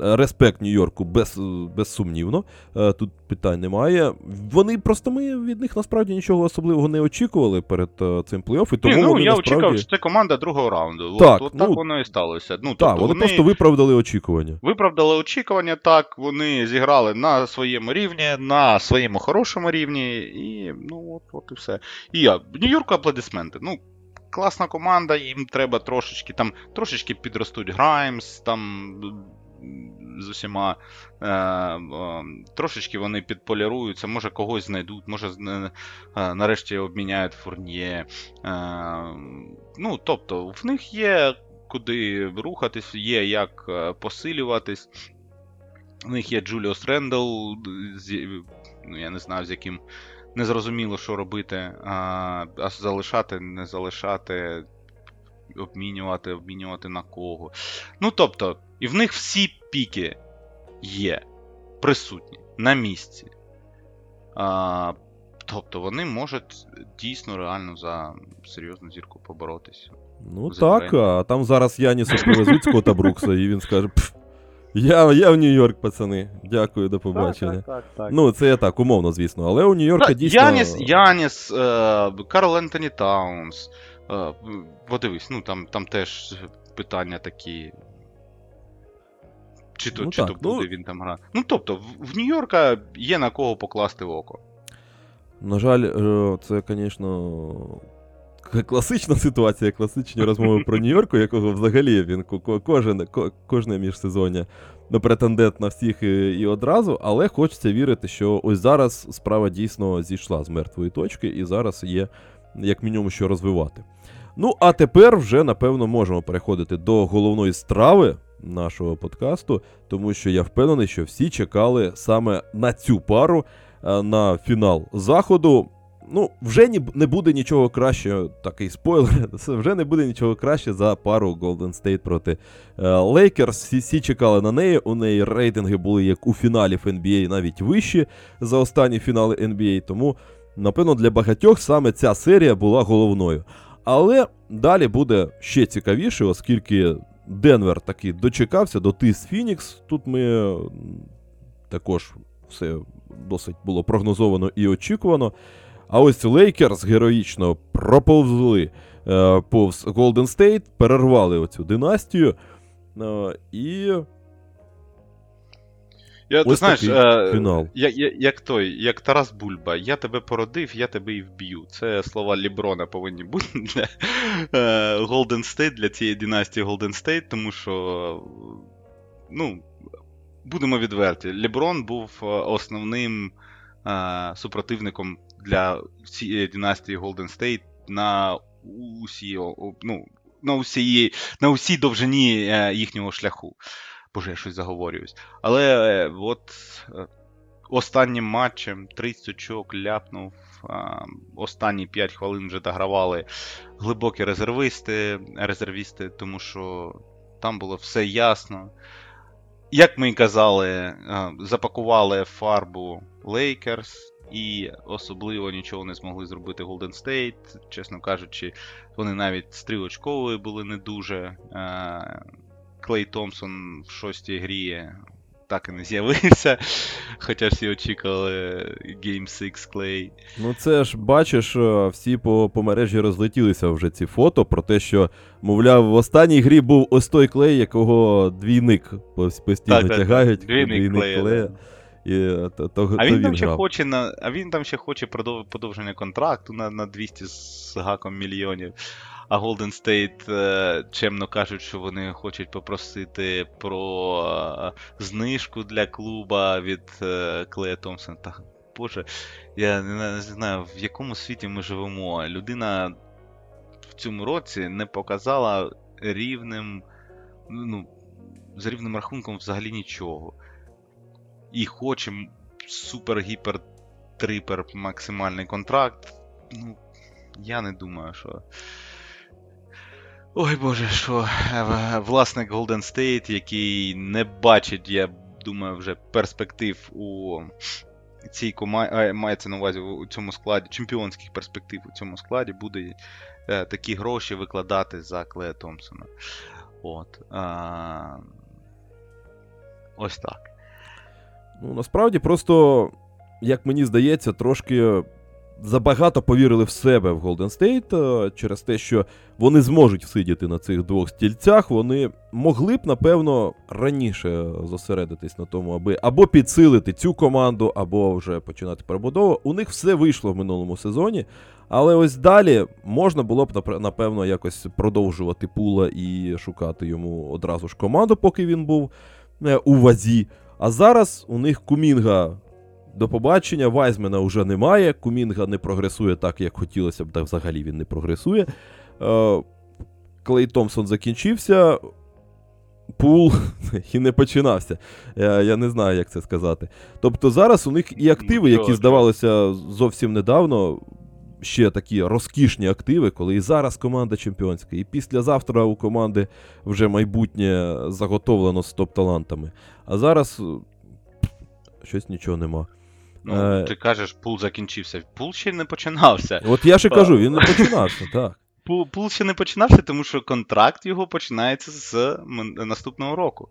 респект Нью-Йорку без, безсумнівно. Е, тут питань немає. Вони просто ми від них насправді нічого особливого не очікували перед е, цим плей-офф, і тому Ні, ну, вони я насправді... очікував, що це команда другого раунду. Так, от, от так ну, воно і сталося. Ну, Так, тобто вони, вони просто виправдали очікування. виправдали очікування, так, вони зіграли на своєму рівні, на своєму хорошому рівні, і ну от, от і все. І я, Нью-Йорку аплодисменти. Ну, класна команда, їм треба трошечки там, трошечки підростуть Граймс, там з усіма. Е, е, трошечки вони підполіруються, може когось знайдуть, може е, нарешті обміняють Фурньє. Е, ну, тобто, в них є куди рухатись, є як е, посилюватись. У них є Джуліус Рендл, ну, я не знаю, з яким не зрозуміло, що робити. А залишати, не залишати, обмінювати, обмінювати на кого. Ну, тобто, і в них всі піки є присутні на місці. А, тобто вони можуть дійсно реально за серйозну зірку поборотися. Ну Забираємо. так, а там зараз Янісу привезуть Скотта Брукса, і він скаже: я, я в Нью-Йорк, пацани. Дякую, до побачення. Так, так, так. Ну, це я так, умовно, звісно. Але у Нью-Йорка Так, дійсно. Яніс, Яніс, е, Карл Ентоні Таунс. Е, подивись, ну там, там теж питання такі. Чи то, Ну чи так, то буде ну- він там грати. Ну, тобто, в, в Нью-Йорка є на кого покласти око. На жаль, е, це, звісно, класична ситуація, класичні розмови про Нью-Йорк, у якого взагалі він ко- ко- кожен, кожне міжсезоння претендент на всіх і, і одразу, але хочеться вірити, що ось зараз справа дійсно зійшла з мертвої точки, і зараз є як мінімум що розвивати. Ну, а тепер вже, напевно, можемо переходити до головної страви нашого подкасту, тому що я впевнений, що всі чекали саме на цю пару е, на фінал заходу. Ну, вже не буде нічого краще, такий спойлер. Вже не буде нічого краще за пару Golden State проти Лейкерс. Всі, всі чекали на неї. У неї рейтинги були як у фіналі NBA, навіть вищі за останні фінали NBA. Тому, напевно, для багатьох саме ця серія була головною. Але далі буде ще цікавіше, оскільки Денвер таки дочекався дотис Фінікс. Тут ми також все досить було прогнозовано і очікувано. А ось Лейкерс героїчно проповзли е, повз Голден Стейт, перервали оцю династію. Е, і Я, ти знаєш, такий е, фінал. Я, я, як той, як Тарас Бульба, я тебе породив, я тебе і вб'ю. Це слова Ліброна повинні бути для е, Golden State, для цієї династії Golden State, тому що, ну, будемо відверті, Ліброн був е, основним е, супротивником для цієї династії Golden State на усі, ну, на усій, на усій довжині їхнього шляху. Боже, я щось заговорююсь. Але е, от е, останнім матчем 30 очок ляпнув. Останні 5 хвилин вже догравали глибокі резервисти, резервісти, тому що там було все ясно. Як ми і казали, е, запакували фарбу Лейкерс, і особливо нічого не змогли зробити Golden State. Чесно кажучи, вони навіть стрілочкової були не дуже. Клей Томпсон в шостій грі так і не з'явився. Хоча всі очікували Game 6 Клей. Ну, це ж бачиш, е, всі по, по мережі розлетілися вже ці фото про те, що, мовляв, в останній грі був ось той клей, якого двійник постійно Так, так, так. тягають. Двійник Клея, клея. І е, то, то, А то він там ще хоче на. А він там ще хоче продов- подовження контракту на, на 200 з гаком мільйонів. А Golden State, е, чемно кажуть, що вони хочуть попросити про е, знижку для клуба від е, Клея Томпсона. Боже, я не знаю, в якому світі ми живемо. Людина в цьому році не показала рівним, ну, з рівним рахунком взагалі нічого. І хоче супер-гіпер-трипер максимальний контракт. Ну, я не думаю, що. Ой Боже, що е, власник Golden State, який не бачить, я думаю, вже перспектив у цій команді, мається на увазі у цьому складі, чемпіонських перспектив у цьому складі, буде е, такі гроші викладати за Клея Томпсона. От. А... Ось так. Ну, насправді, просто, як мені здається, трошки забагато повірили в себе в State е, через те, що вони зможуть сидіти на цих двох стільцях. Вони могли б, напевно, раніше зосередитись на тому, аби або підсилити цю команду, або вже починати перебудову. У них все вийшло в минулому сезоні. Але ось далі можна було б напевно якось продовжувати пула і шукати йому одразу ж команду, поки він був е, у вазі. А зараз у них Кумінга до побачення, Вайзмена вже немає. Кумінга не прогресує так, як хотілося б, та взагалі він не прогресує. Е, Клей Томпсон закінчився. Пул і не починався. Я, я не знаю, як це сказати. Тобто зараз у них і активи, які чого, здавалося зовсім недавно, ще такі розкішні активи, коли і зараз команда чемпіонська, і післязавтра у команди вже майбутнє заготовлено з топ-талантами. А зараз е, щось нічого нема. Ну, Е. ти кажеш, пул закінчився. Пул ще не починався. От я ще і кажу, він не починався, так. Пул, пул ще не починався, тому що контракт його починається з наступного року.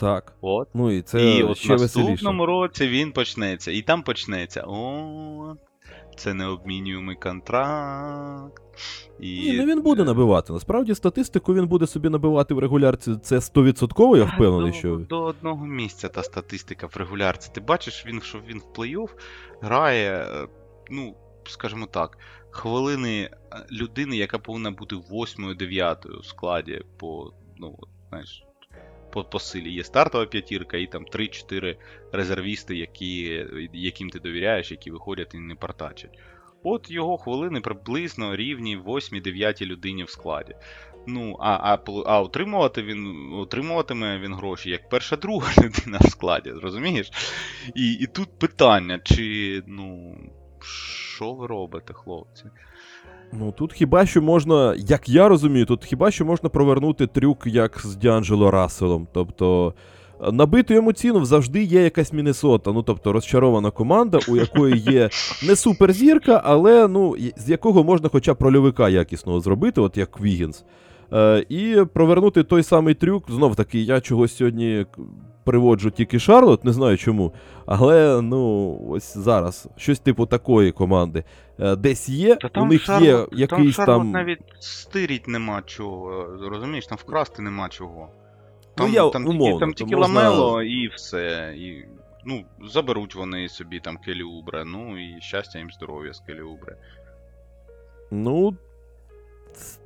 Так. От. Ну і це і от в ще веселіше. наступному році він почнеться. І там почнеться. О, це необмінюємий контракт. І... Ні, ну він буде набивати. Насправді статистику він буде собі набивати в регулярці. Це 100%, я впевнений, до, що. до одного місця та статистика в регулярці. Ти бачиш, він, що він в плей-офф грає, е, ну, скажімо так, хвилини е, людини, яка повинна бути 8-9 у складі по, ну, знаєш, по, по силі. Є стартова п'ятірка і там 3-4 резервісти, які, яким ти довіряєш, які виходять і не партачать. От його хвилини приблизно рівні 8-9 людині в складі. Ну, а, а, а отримувати він отримуватиме він гроші як перша друга людина в складі, розумієш? І, і тут питання, чи ну. Що ви робите, хлопці? Ну тут хіба що можна, як я розумію, тут хіба що можна провернути трюк, як з Діанджело Расселом. Тобто. Набити йому ціну завжди є якась Міннесота, ну тобто розчарована команда, у якої є не суперзірка, але ну, з якого можна хоча б рольовика якісного зробити, от як Вігінс. Е, і провернути той самий трюк. Знов таки, я чогось сьогодні приводжу тільки Шарлот, не знаю чому. Але ну, ось зараз щось типу такої команди. Е, десь є, у них є якийсь там, там. навіть стиріть нема чого. Розумієш, там вкрасти нема чого. Ну, Там, я там умовно, тільки, там тільки можна- ламело і все. І, ну, заберуть вони собі там Келіубре, ну і щастя їм здоров'я з Келіубре. Ну.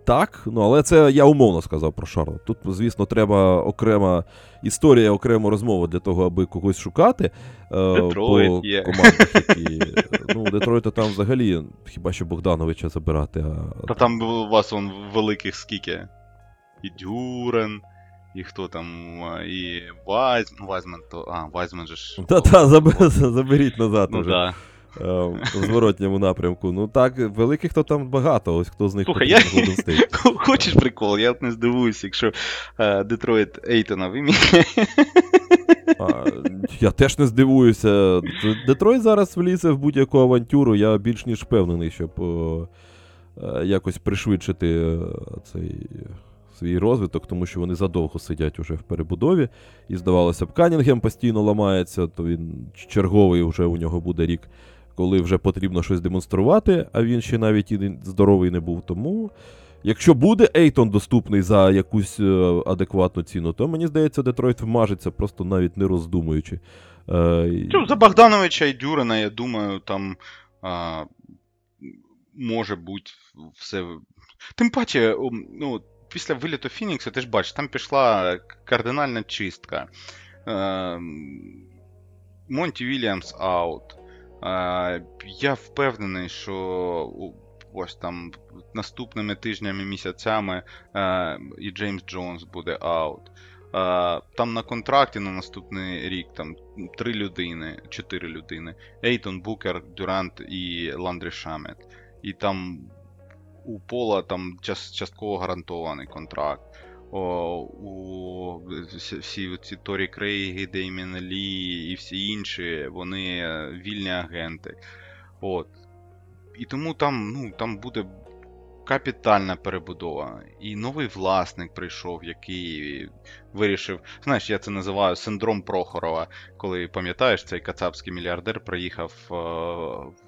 Так, ну але це я умовно сказав про Шарлот. Тут, звісно, треба окрема історія, окрему розмову для того, аби когось шукати. Е, Детройт по є. командах, які. Ну, Детройта там взагалі хіба що Богдановича забирати. А... Та там у вас он великих скільки. І Дюрен, і хто там, і Вайз... ну, Вайзман, то. А, Вайзман же ж. Та-та, заберіть назад Ну уже. да. в зворотньому напрямку. Ну так, великих то там багато, ось хто з них Слухай, я- Хочеш прикол? Я не здивуюся, якщо Детройт Ейтона виміє. Я теж не здивуюся. Детройт зараз влізе в будь-яку авантюру, я більш ніж впевнений, щоб е, якось пришвидшити е, цей свій розвиток, тому що вони задовго сидять уже в перебудові. І здавалося б, Канінгем постійно ламається, то він черговий вже у нього буде рік, коли вже потрібно щось демонструвати, а він ще навіть і здоровий не був. Тому. Якщо буде Ейтон доступний за якусь е, адекватну ціну, то мені здається, Детройт вмажеться, просто навіть не роздумуючи. Е, Ну, за Богдановича і Дюрина, я думаю, там а, може бути все. Тим паче, ну, після виліту Фінікса, ти ж бачиш, там пішла кардинальна чистка. Е, Монті Вільямс аут. Е, Я впевнений, що ось там наступними тижнями, місяцями е, і Джеймс Джонс буде аут. Е, Там на контракті на наступний рік там три людини, чотири людини. Ейтон, Букер, Дюрант і Ландрі Шамет. І там у Пола там частково гарантований контракт. О, у всі, ці Торі Крейги, Деймін Лі і всі інші, вони е, вільні агенти. От. І тому там, ну, там буде капітальна перебудова. І новий власник прийшов, який вирішив. Знаєш, я це називаю синдром Прохорова, коли пам'ятаєш, цей кацапський мільярдер приїхав е,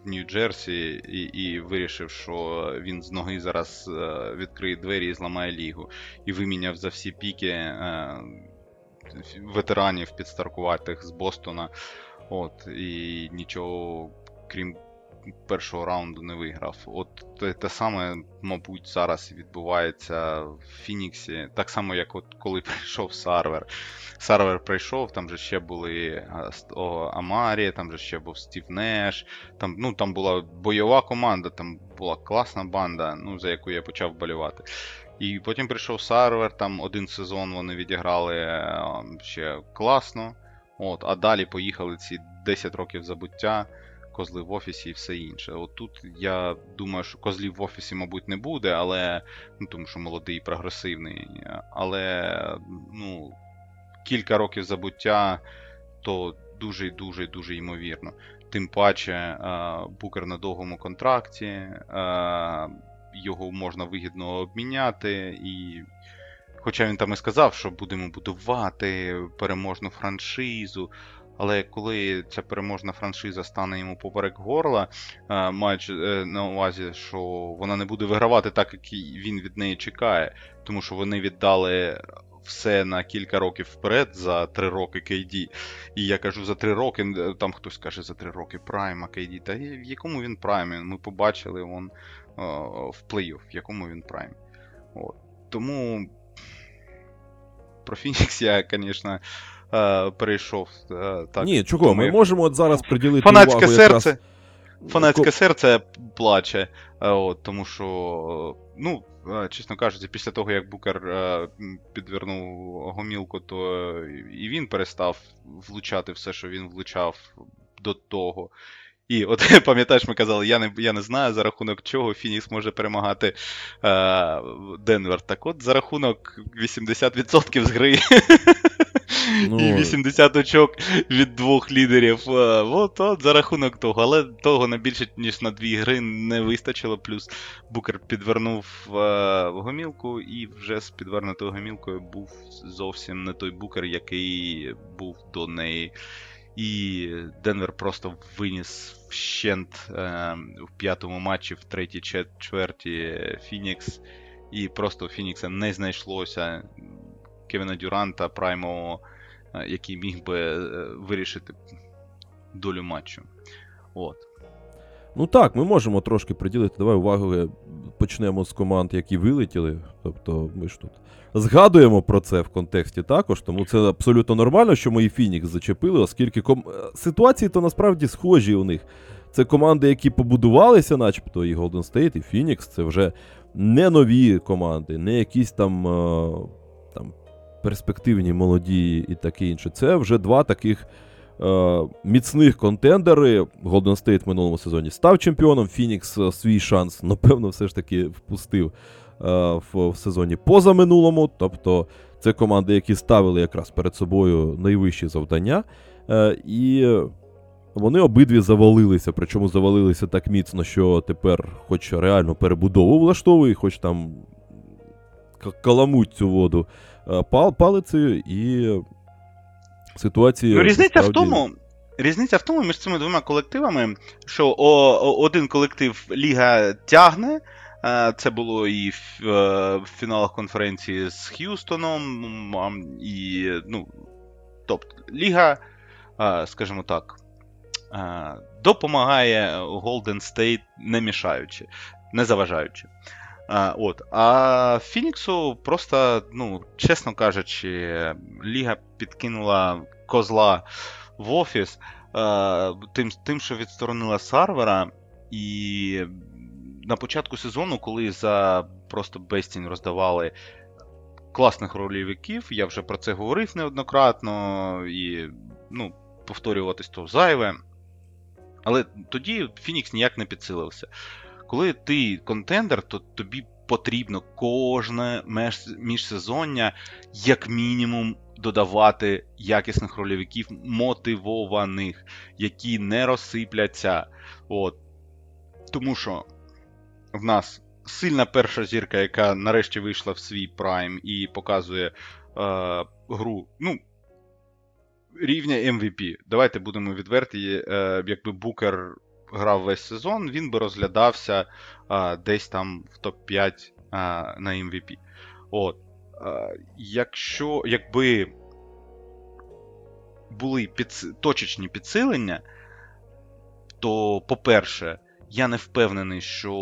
в Нью-Джерсі і, і вирішив, що він з ноги зараз е, відкриє двері і зламає лігу. І виміняв за всі піки е, ветеранів підстаркуватих з Бостона. От, і нічого, крім першого раунду, не виграв. От те, те саме, мабуть, зараз відбувається в Фініксі. Так само, як от коли прийшов Сарвер. Сарвер прийшов, там же ще були Амаре, там же ще був Стів Неш. Там, ну, там була бойова команда, там була класна банда, ну, за яку я почав болівати. І потім прийшов Сарвер, там один сезон вони відіграли е, ще класно. От, а далі поїхали ці 10 років забуття, козли в офісі і все інше. От тут я думаю, що козлів в офісі, мабуть, не буде, але ну, тому що молодий прогресивний. Але ну, кілька років забуття то дуже і дуже дуже ймовірно. Тим паче, е, Букер на довгому контракті, е, його можна вигідно обміняти і. Хоча він там і сказав, що будемо будувати переможну франшизу. Але коли ця переможна франшиза стане йому поперек горла, е, маючи е, на увазі, що вона не буде вигравати так, як він від неї чекає, тому що вони віддали все на кілька років вперед за три роки KD. І я кажу за три роки, там хтось каже за три роки прайма KD. Та в якому він праймі? Ми побачили он, е, в плей-офф, в якому він праймі. Тому про Фінікс я, звісно, е, перейшов. е, Так, Ні, чого, ми можемо от зараз приділити Фанатське увагу серце. якраз... Фанатське Ко- серце плаче, е, от, тому що, е, ну, е, чесно кажучи, після того, як Букер е, підвернув гомілку, то е, і він перестав влучати все, що він влучав до того. І от пам'ятаєш, ми казали, я не, я не знаю, за рахунок чого Фінікс може перемагати е, Денвер. Так от, за рахунок 80% з гри. Ну, І 80 очок від двох лідерів. Е, От, от за рахунок того. Але того на більше, ніж на дві гри не вистачило. Плюс Букер підвернув е, гомілку, і вже з підвернутою гомілкою був зовсім не той букер, який був до неї. І Денвер просто виніс вщент е, в п'ятому матчі, в третій чверті Фінікс. І просто у Фінікса не знайшлося Кевіна Дюранта праймового, який міг би е, вирішити долю матчу. От. Ну так, ми можемо трошки приділити. Давай увагу е, почнемо з команд, які вилетіли. Тобто ми ж тут згадуємо про це в контексті також, тому це абсолютно нормально, що ми і Фінікс зачепили, оскільки ком... е, ситуації то насправді схожі у них. Це команди, які побудувалися, начебто, і Golden State, і Phoenix, це вже не нові команди, не якісь е, там перспективні, молоді і таке інше. Це вже два таких е, міцних контендери. Golden State в минулому сезоні став чемпіоном. Фінікс е, свій шанс, напевно, все ж таки впустив е, в, в сезоні позаминулому. Тобто це команди, які ставили якраз перед собою найвищі завдання. Е, і вони обидві завалилися, причому завалилися так міцно, що тепер, хоч реально перебудову влаштовує, хоч там каламуть цю воду пал- палицею, і ситуація. Ну, різниця в тому. Різниця в тому між цими двома колективами, що о, о- один колектив Ліга тягне. е, Це було і в, е, в фіналах конференції з Х'юстоном, і, ну, тобто, Ліга, е, скажімо так, е, допомагає Golden State не мішаючи, не заважаючи. А, от. а Фініксу просто, ну, чесно кажучи, Ліга підкинула козла в офіс е, тим, тим, що відсторонила Сарвера, і на початку сезону, коли за просто безцінь роздавали класних рольовиків, я вже про це говорив неоднократно, і ну, повторюватись то зайве. Але тоді Фінікс ніяк не підсилився. Коли ти контендер, то тобі потрібно кожне міжсезоння, як мінімум, додавати якісних рольовиків, мотивованих, які не розсипляться. От. Тому що в нас сильна перша зірка, яка нарешті вийшла в свій прайм і показує е, гру. Ну, рівня MVP. Давайте будемо відверті. Е, якби Букер грав весь сезон, він би розглядався е, десь там в топ-5 е, на MVP. От. Е, якщо якби були підс... точечні підсилення, то, по-перше, я не впевнений, що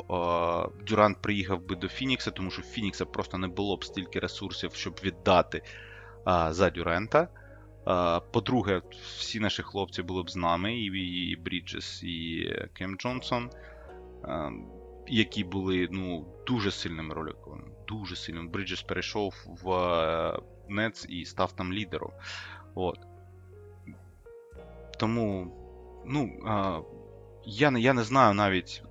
е, Дюрант приїхав би до Фінікса, тому що в Фінікса просто не було б стільки ресурсів, щоб віддати е, за Дюрента. По-друге, всі наші хлопці були б з нами, і, Бріджес, і Кем Джонсон, які були ну, дуже сильними роликами. Дуже сильним. Бріджес перейшов в е, Нец і став там лідером. От. Тому, ну, я, не- я не знаю навіть,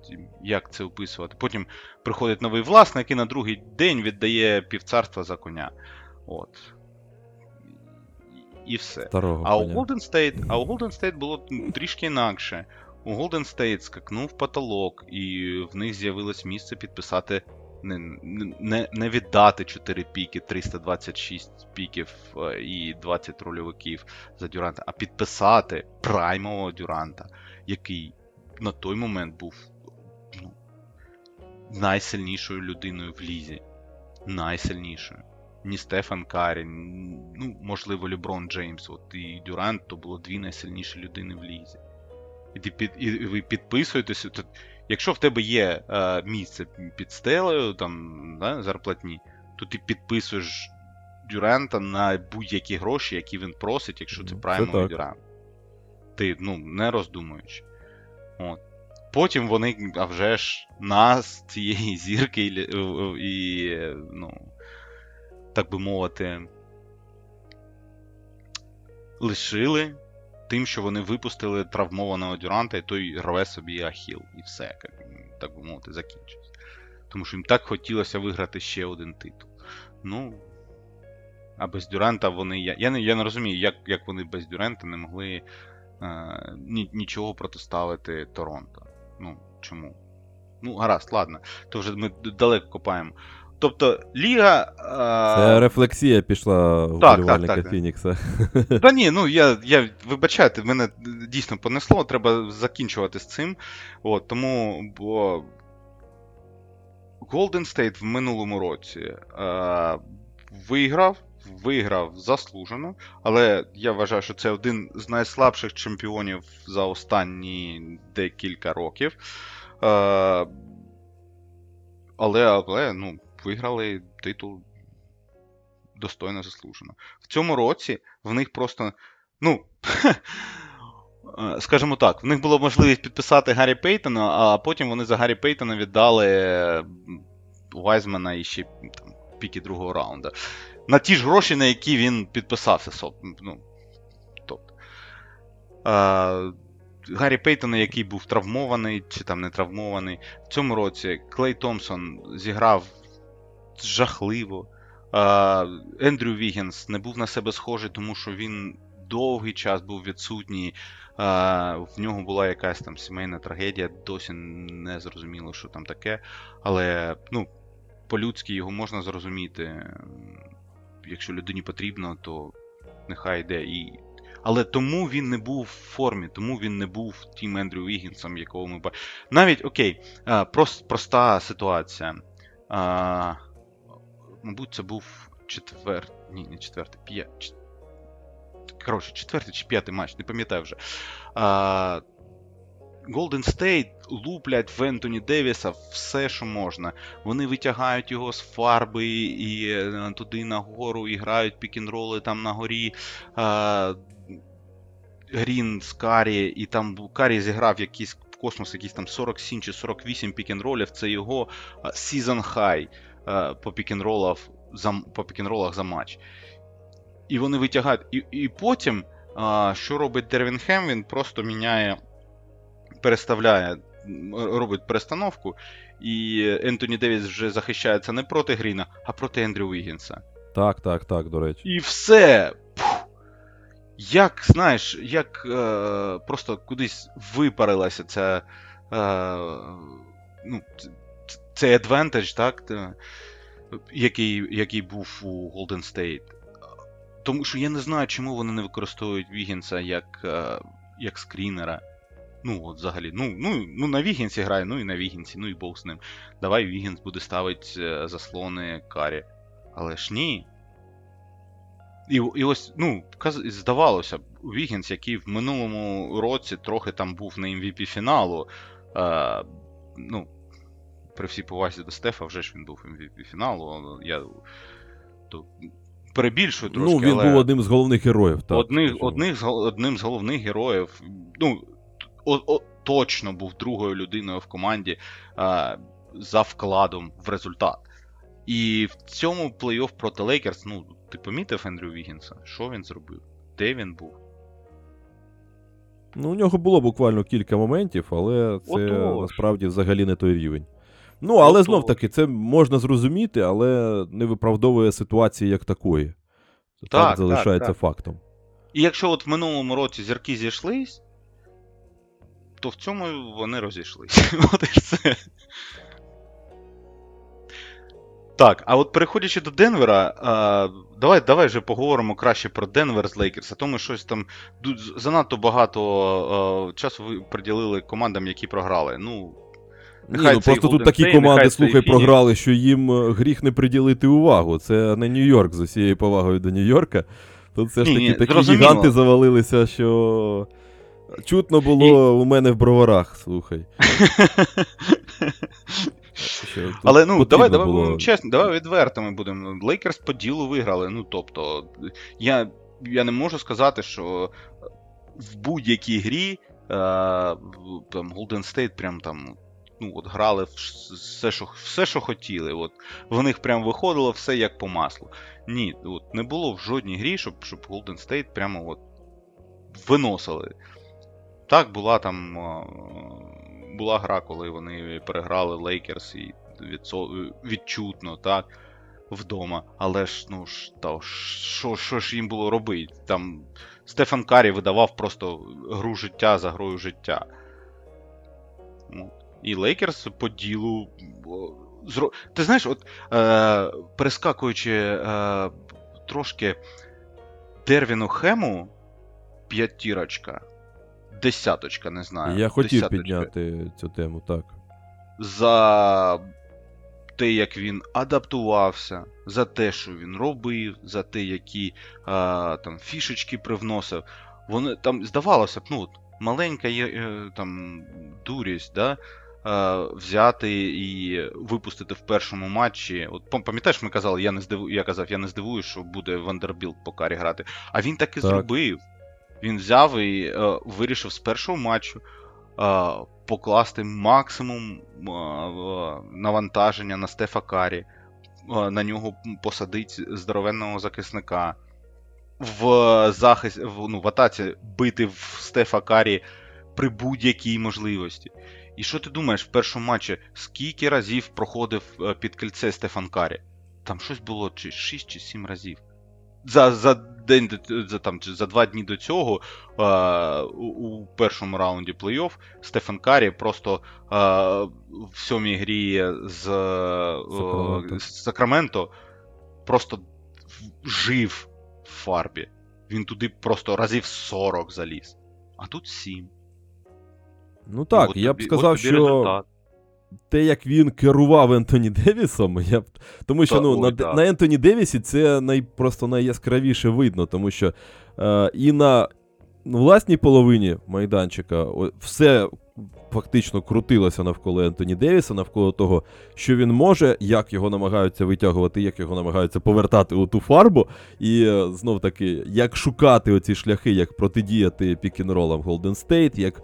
як це описувати. Потім приходить новий власник і на другий день віддає півцарства за коня. От. І все. Старого А у. Golden State, а у Golden State було трішки інакше. У Golden State скакнув потолок, і в них з'явилось місце підписати. Не, не, не віддати 4 піки, 326 піків е, і 20 рольовиків за Дюранта, а підписати праймового Дюранта, який на той момент був ну, найсильнішою людиною в лізі. Найсильнішою. Ні Стефан Карі, ну, можливо, Ліброн Джеймс. От і Дюрант то було дві найсильніші людини в лізі. І, ти під, і ви підписуєтеся. То, якщо в тебе є е, місце під стелею, там, да, зарплатні, то ти підписуєш Дюранта на будь-які гроші, які він просить, якщо це Ну, так. Дюрант. Ти, ну, не роздумуючи. От. Потім вони, а вже ж, нас, цієї зірки, і, і ну, так би мовити, лишили тим, що вони випустили травмованого Дюранта, і той рве собі Ахіл. І все, так би мовити, закінчився. Тому що їм так хотілося виграти ще один титул. Ну. А без Дюранта вони. Я я, не, я не розумію, як як вони без Дюранта не могли е, ні, нічого протиставити Торонто. Ну, чому? Ну, гаразд, ладно. То вже ми далеко копаємо. Тобто, Ліга. Е, Це рефлексія пішла у так, вболівальника так, так. Фінікса. Та ні, ну я, я вибачайте, мене дійсно понесло, треба закінчувати з цим. От, тому бо Golden State в минулому році е, виграв, виграв заслужено, але я вважаю, що це один з найслабших чемпіонів за останні декілька років. Е, але, але ну, виграли титул достойно заслужено. В цьому році в них просто. Ну. Скажімо так, в них була можливість підписати Гаррі Пейтона, а потім вони за Гаррі Пейтона віддали Вайзмана і ще там, піки другого раунда. На ті ж гроші, на які він підписався. Ну, тобто. А, Гаррі Пейтона, який був травмований чи там не травмований. В цьому році Клей Томпсон зіграв жахливо. Ендрю Вігінс не був на себе схожий, тому що він довгий час був відсутній. В нього була якась там сімейна трагедія, досі не зрозуміло, що там таке. Але ну, по-людськи його можна зрозуміти. Якщо людині потрібно, то нехай йде. І... Але тому він не був в формі, тому він не був тим Ендрю Вігінсом, якого ми бачимо. Навіть окей, прост, проста ситуація. Мабуть, це був четвертий. Ні, не четвертий, п'ятий. Коротше, четвертий чи п'ятий матч, не пам'ятаю вже. А, Golden State луплять в Ентоні Девіса все, що можна. Вони витягають його з фарби і е, туди нагору, і грають пікінроли там на горі. А, Грін з Карі, і там Карі зіграв якийсь в космос, якісь там 47 чи 48 пікінролів. Це його season high по пікінролах за, по пікінролах за матч. І вони витягають. І і потім, а, що робить Дервін Хем, він просто міняє, переставляє, робить перестановку, і Ентоні Девіс вже захищається не проти Гріна, а проти Ендрю Вігінса. Так, так, так, до речі. І все. Пух. Як, знаєш, як е, просто кудись випарилася ця. Е, ну, цей advantage, так? Який який був у Golden State. Тому що я не знаю, чому вони не використовують Вігінса як е, як скрінера. Ну, от взагалі. Ну, ну, ну на Вігінсі грає, ну і на Вігінсі, ну і Бог з ним. Давай Вігінс буде ставити заслони Карі. Але ж ні. І і ось, ну, здавалося б, Вігінс, який в минулому році трохи там був на MVP фіналу. Е, ну, при всій повазі до Стефа, вже ж він був MVP фіналу. Я то, перебільшую трошки. Ну, він але був одним з головних героїв. так. Одних, одних, одним з головних героїв. Ну, о, о, точно був другою людиною в команді а, за вкладом в результат. І в цьому плей-офф проти Лейкерс, ну, ти помітив Ендрю Вігінса? Що він зробив? Де він був? Ну, у нього було буквально кілька моментів, але це Отож. насправді взагалі не той рівень. Ну, але Отож. знов таки, це можна зрозуміти, але не виправдовує ситуації як такої. Так, так залишається так, так. фактом. І якщо от в минулому році зірки зійшлись, то в цьому вони розійшлись. От і все. Так, а от переходячи до Денвера, а, давай давай вже поговоримо краще про Денвер з Лейкерс, а тому щось там занадто багато а, часу приділили командам, які програли. Ну, Ні, ну просто тут такі команди, слухай, програли, що їм е, гріх не приділити увагу. Це не Нью-Йорк з усією повагою до Нью-Йорка. Тут все ж таки ні, такі зрозуміло. гіганти завалилися, що чутно було у мене в броварах, слухай. Але ну давай, давай було- будемо чесно, давай відвертими будемо. Лейкерс по ділу виграли. Ну тобто, я, я не можу сказати, що в будь-якій грі е, там Golden State прям там. Ну, от грали все, що, все, що хотіли. От, в них прям виходило все як по маслу. Ні, от, не було в жодній грі, щоб, щоб Golden State прямо от виносили. Так, була там була гра, коли вони переграли Лейкерс і відчутно, так, вдома. Але ж, ну ж, та, що, що ж їм було робити? Там Стефан Карі видавав просто гру життя за грою життя. І Лейкерс по ділу. Ти знаєш, от е, перескакуючи е, трошки Дервіну Хему, п'ятірочка, десяточка, не знаю. Я хотів десяточка. підняти цю тему, так. за те, як він адаптувався, за те, що він робив, за те, які а, там фішечки привносив. Вони там здавалося б, ну от, маленька є е, там дурість, да? А, взяти і випустити в першому матчі. От пам'ятаєш, ми казали, я не здиву... я казав, я не здивуюсь, що буде Вандербілт по Каррі грати. А він так і Так. зробив. Він взяв і е, вирішив з першого матчу е, покласти максимум е, е, навантаження на Стефа Каррі, е, на нього посадить здоровенного захисника. в захист, в, ну, в атаці бити в Стефа Карі при будь-якій можливості. І що ти думаєш в першому матчі, скільки разів проходив е, під кільце Стефан Карі? Там щось було чи 6 чи 7 разів. За за день за, там, за два дні до цього е, у, у першому раунді плей-офф Стефан Карі просто е, в сьомій грі з е, Сакраменто просто жив в фарбі. Він туди просто разів 40 заліз. А тут 7. Ну так, от я б сказав, що результат. те, як він керував Ентоні Девісом, я б... тому що Та, ну, ой, на, так. на Ентоні Девісі це най... просто найяскравіше видно, тому що е, і на власній половині майданчика все фактично крутилося навколо Ентоні Девіса, навколо того, що він може, як його намагаються витягувати, як його намагаються повертати у ту фарбу. І е, знов таки, як шукати оці шляхи, як протидіяти пікінролам Golden State, як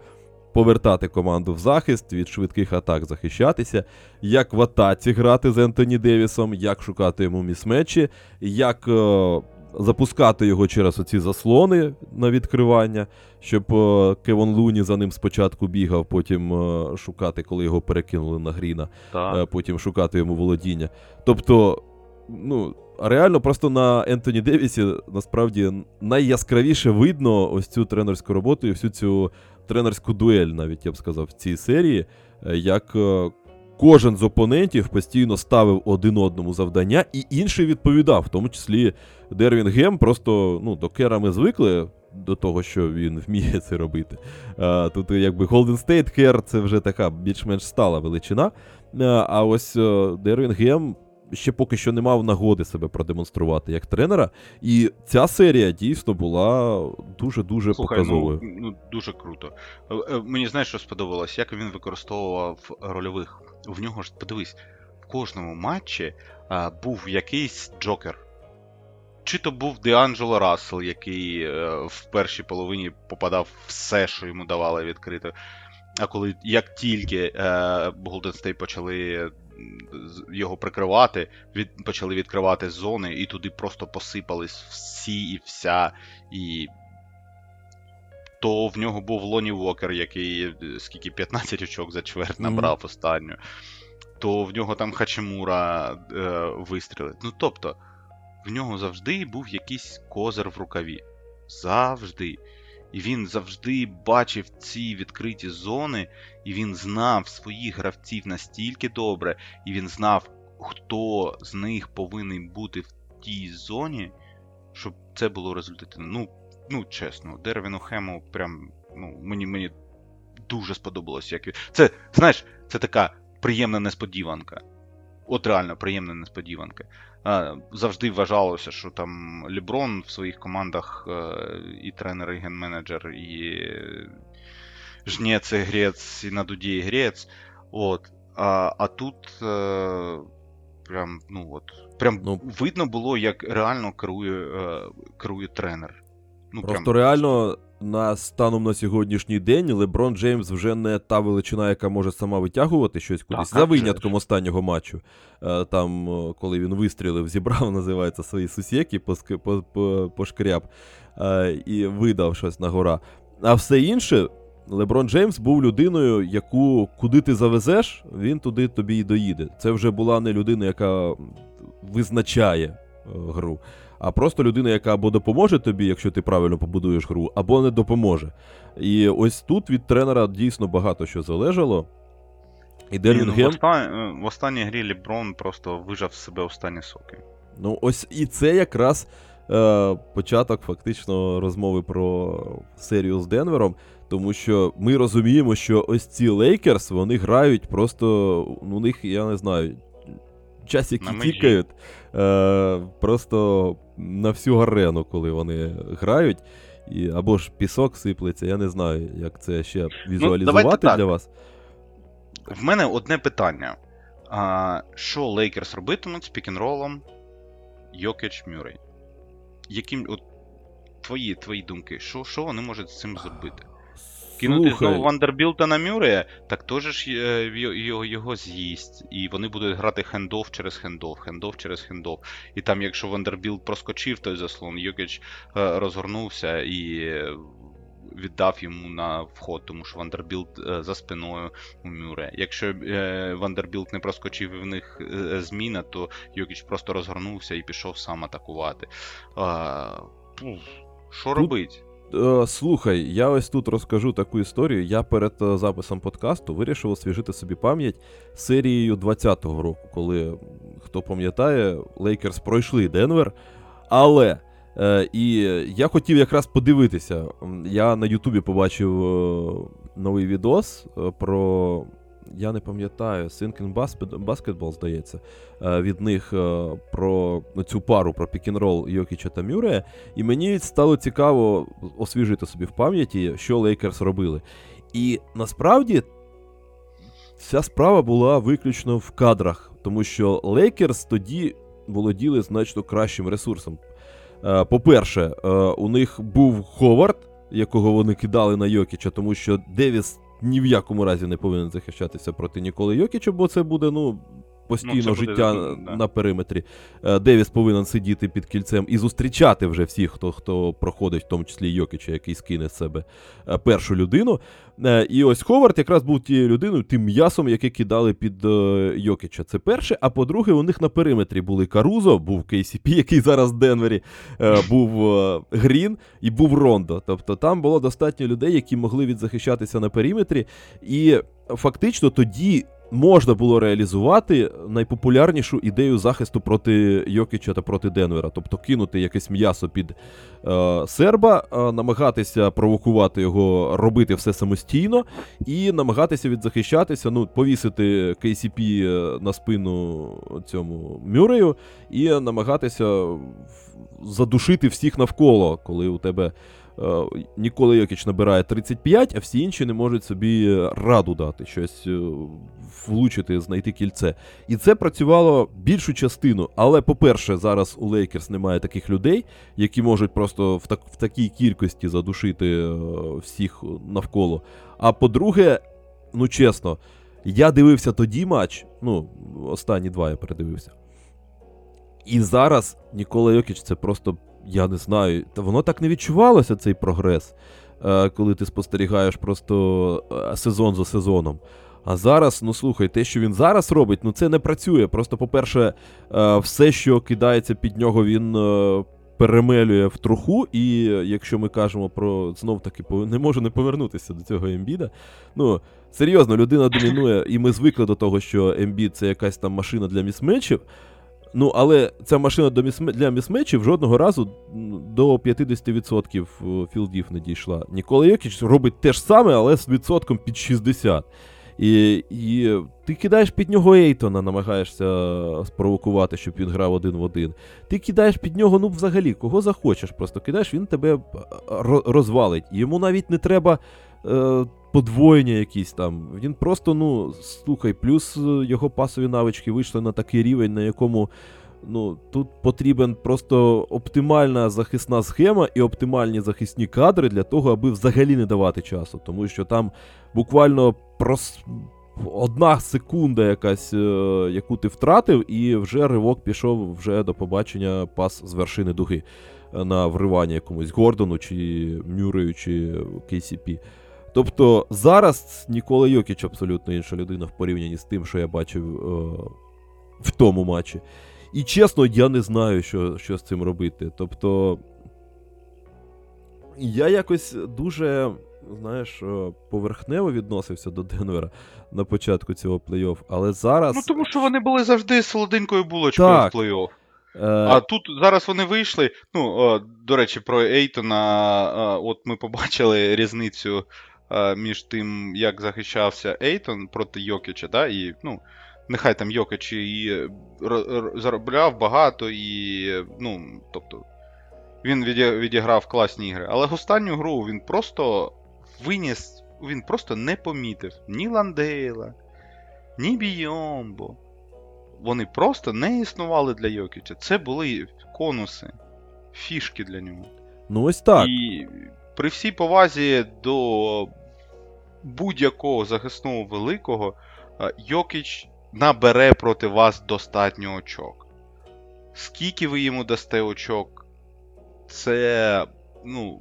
повертати команду в захист, від швидких атак захищатися, як в атаці грати з Ентоні Девісом, як шукати йому місмечі, як е, запускати його через оці заслони на відкривання, щоб е, Кевон Луні за ним спочатку бігав, потім е, шукати, коли його перекинули на Гріна, е, потім шукати йому володіння. Тобто, ну. Реально, просто на Ентоні Девісі насправді найяскравіше видно ось цю тренерську роботу і всю цю тренерську дуель, навіть я б сказав, в цій серії, е, як е, кожен з опонентів постійно ставив один одному завдання, і інший відповідав, в тому числі Дервін Гем. Просто ну, до Кера ми звикли до того, що він вміє це робити. Е, Тут, якби Golden State Кер це вже така більш-менш стала величина. А ось е, Дервін Гем ще поки що не мав нагоди себе продемонструвати як тренера. І ця серія дійсно була дуже-дуже Слухай, показовою. ну, ну дуже круто. Е, е, Мені знаєш, що сподобалось, як він використовував рольових. В нього ж, подивись, в кожному матчі а, був якийсь джокер. Чи то був Деанджело Рассел, який е, в першій половині попадав все, що йому давали відкрито. А коли як тільки е, Golden State почали його прикривати, від, почали відкривати зони, і туди просто посипались всі і вся. І то в нього був Лоні Уокер, який е, скільки 15 очок за чверть набрав останню. То в нього там Хачимура е, вистрілить. Ну тобто, в нього завжди був якийсь козир в рукаві. Завжди. І він завжди бачив ці відкриті зони, і він знав своїх гравців настільки добре, і він знав, хто з них повинен бути в тій зоні, щоб це було результативно. Ну, ну чесно, Дервіну Хему прям ну, мені, мені дуже сподобалось. Як... Це, знаєш, це така приємна несподіванка. От реально приємна несподіванка. Завжди вважалося, що там Ліброн в своїх командах е, і тренер, і ген-менеджер, і е, жнець, і грець, і на дуді, і грець. От. А, а тут е, прям, ну от, прям Ну. видно було, як реально керує, е, керує тренер. Ну, Просто прям, реально на станом на сьогоднішній день Леброн Джеймс вже не та величина, яка може сама витягувати щось кудись, Так, за винятком останнього матчу. Е, Там, е, коли він вистрілив, зібрав, називається свої по- пошкряб е, і видав щось на гора. А все інше. Леброн Джеймс був людиною, яку куди ти завезеш, він туди тобі і доїде. Це вже була не людина, яка визначає гру, а просто людина, яка або допоможе тобі, якщо ти правильно побудуєш гру, або не допоможе. І ось тут від тренера дійсно багато що залежало. І ну, в, остан... в останній грі Ліброн просто вижав з себе останні соки. ну ось і це якраз е, початок фактично розмови про серію з Денвером. Тому що ми розуміємо, що ось ці Лейкерс вони грають просто. ну, У них, я не знаю, На межі. тікають е, просто на всю арену, коли вони грають. І, або ж пісок сиплеться, я не знаю, як це ще візуалізувати давайте так. для вас. В мене одне питання. А, що Лейкерс робитимуть з пікінролом Йокіч Мюррей? Яким, от, твої, твої думки, що, що вони можуть з цим зробити? Кинути Слухай. знову Вандербілта на Мюрея, так теж ж е, його, його, його з'їсть. І вони будуть грати хендов через хендов, хендов через хендов. І там, якщо Вандербілт проскочив той заслон, Йокіч е, розгорнувся і е, віддав йому на вход, тому що Вандербілт е, за спиною у Мюре. Якщо е, Вандербілт не проскочив і в них е, зміна, то Йокіч просто розгорнувся і пішов сам атакувати. А, пуф, що робить? Е, Слухай, я ось тут розкажу таку історію. Я перед е, записом подкасту вирішив освіжити собі пам'ять серією 20-го року, коли, хто пам'ятає, Лейкерс пройшли Денвер. Але е, і я хотів якраз подивитися. Я на Ютубі побачив е, новий відос про. Я не пам'ятаю, Sinking Basket- Basketball, здається, е, від них е, про цю пару про пікінрол Йокіча та Мюрея. І мені стало цікаво освіжити собі в пам'яті, що Лейкерс робили. І насправді ця справа була виключно в кадрах, тому що Лейкерс тоді володіли значно кращим ресурсом. Е, По-перше, у них був Ховард, якого вони кидали на Йокіча, тому що Девіс ні в якому разі не повинен захищатися проти Ніколи Йокіча, бо це буде, ну. Постійно Ну, буде, життя да. на периметрі. Е, Девіс повинен сидіти під кільцем і зустрічати вже всіх, хто, хто проходить, в тому числі Йокіча, який скине з себе е, першу людину. Е, І ось Ховард якраз був тією людиною, тим м'ясом, яке кидали під Йокіча. Це перше. А по-друге, у них на периметрі були Карузо, був KCP, який зараз в Денвері, був Грін і був Рондо. Тобто там було достатньо людей, які могли відзахищатися на периметрі. І фактично тоді. Можна було реалізувати найпопулярнішу ідею захисту проти Йокіча та проти Денвера, тобто кинути якесь м'ясо під е, серба, е, намагатися провокувати його, робити все самостійно і намагатися відзахищатися, ну, повісити KCP е, на спину цьому Мюрею і намагатися задушити всіх навколо, коли у тебе. Е, Ніколи Йокіч набирає 35, а всі інші не можуть собі раду дати, щось е, влучити, знайти кільце. І це працювало більшу частину. Але, по-перше, зараз у Лейкерс немає таких людей, які можуть просто в, так, в такій кількості задушити е, всіх навколо. А по-друге, ну чесно, я дивився тоді матч, ну, останні два я передивився. І зараз Нікола Йокіч це просто, я не знаю, воно так не відчувалося, цей прогрес, е, коли ти спостерігаєш просто е, сезон за сезоном. А зараз, ну слухай, те, що він зараз робить, ну це не працює. Просто, по-перше, е, все, що кидається під нього, він перемелює в труху. І якщо ми кажемо про знов таки не можу не повернутися до цього Ембіда. Ну, серйозно, людина домінує, і ми звикли до того, що Ембід це якась там машина для місмечів. Ну, але ця машина до місме- для місмечів жодного разу до 50% філдів не дійшла. Ніколи Йокіч робить те ж саме, але з відсотком під 60. І, і ти кидаєш під нього Ейтона, намагаєшся спровокувати, щоб він грав один в один. Ти кидаєш під нього, ну взагалі, кого захочеш, просто кидаєш, він тебе е, розвалить. Йому навіть не треба е, подвоєння якісь там. Він просто, ну, слухай, плюс е, його пасові навички вийшли на такий рівень, на якому. Ну, тут потрібен просто оптимальна захисна схема і оптимальні захисні кадри для того, аби взагалі не давати часу. Тому що там буквально прос... одна секунда якась, е, яку ти втратив, і вже ривок пішов вже до побачення пас з вершини дуги е, на вривання якомусь Гордону чи Мюрею, чи KCP. Тобто зараз Нікола Йокіч абсолютно інша людина в порівнянні з тим, що я бачив е, в тому матчі. І чесно, я не знаю, що, що з цим робити. Тобто. Я якось дуже, знаєш, е, поверхнево відносився до Денвера на початку цього плей-офф, але зараз. Ну тому що вони були завжди солоденькою булочкою Так. в плей-офф. е, А тут зараз вони вийшли. Ну, о, до речі, про Ейтона. е, От ми побачили різницю між тим, як захищався Ейтон проти Йокіча, да, і, ну, нехай там Йокич і ро- заробляв багато, і, ну, тобто, він відіграв класні ігри. Але в останню гру він просто виніс, він просто не помітив ні Ландейла, ні Бійомбо вони просто не існували для Йокіча. Це були конуси, фішки для нього. ну ось так. І при всій повазі до будь-якого захисного великого е, Йокіч набере проти вас достатньо очок. Скільки ви йому дасте очок, це ну,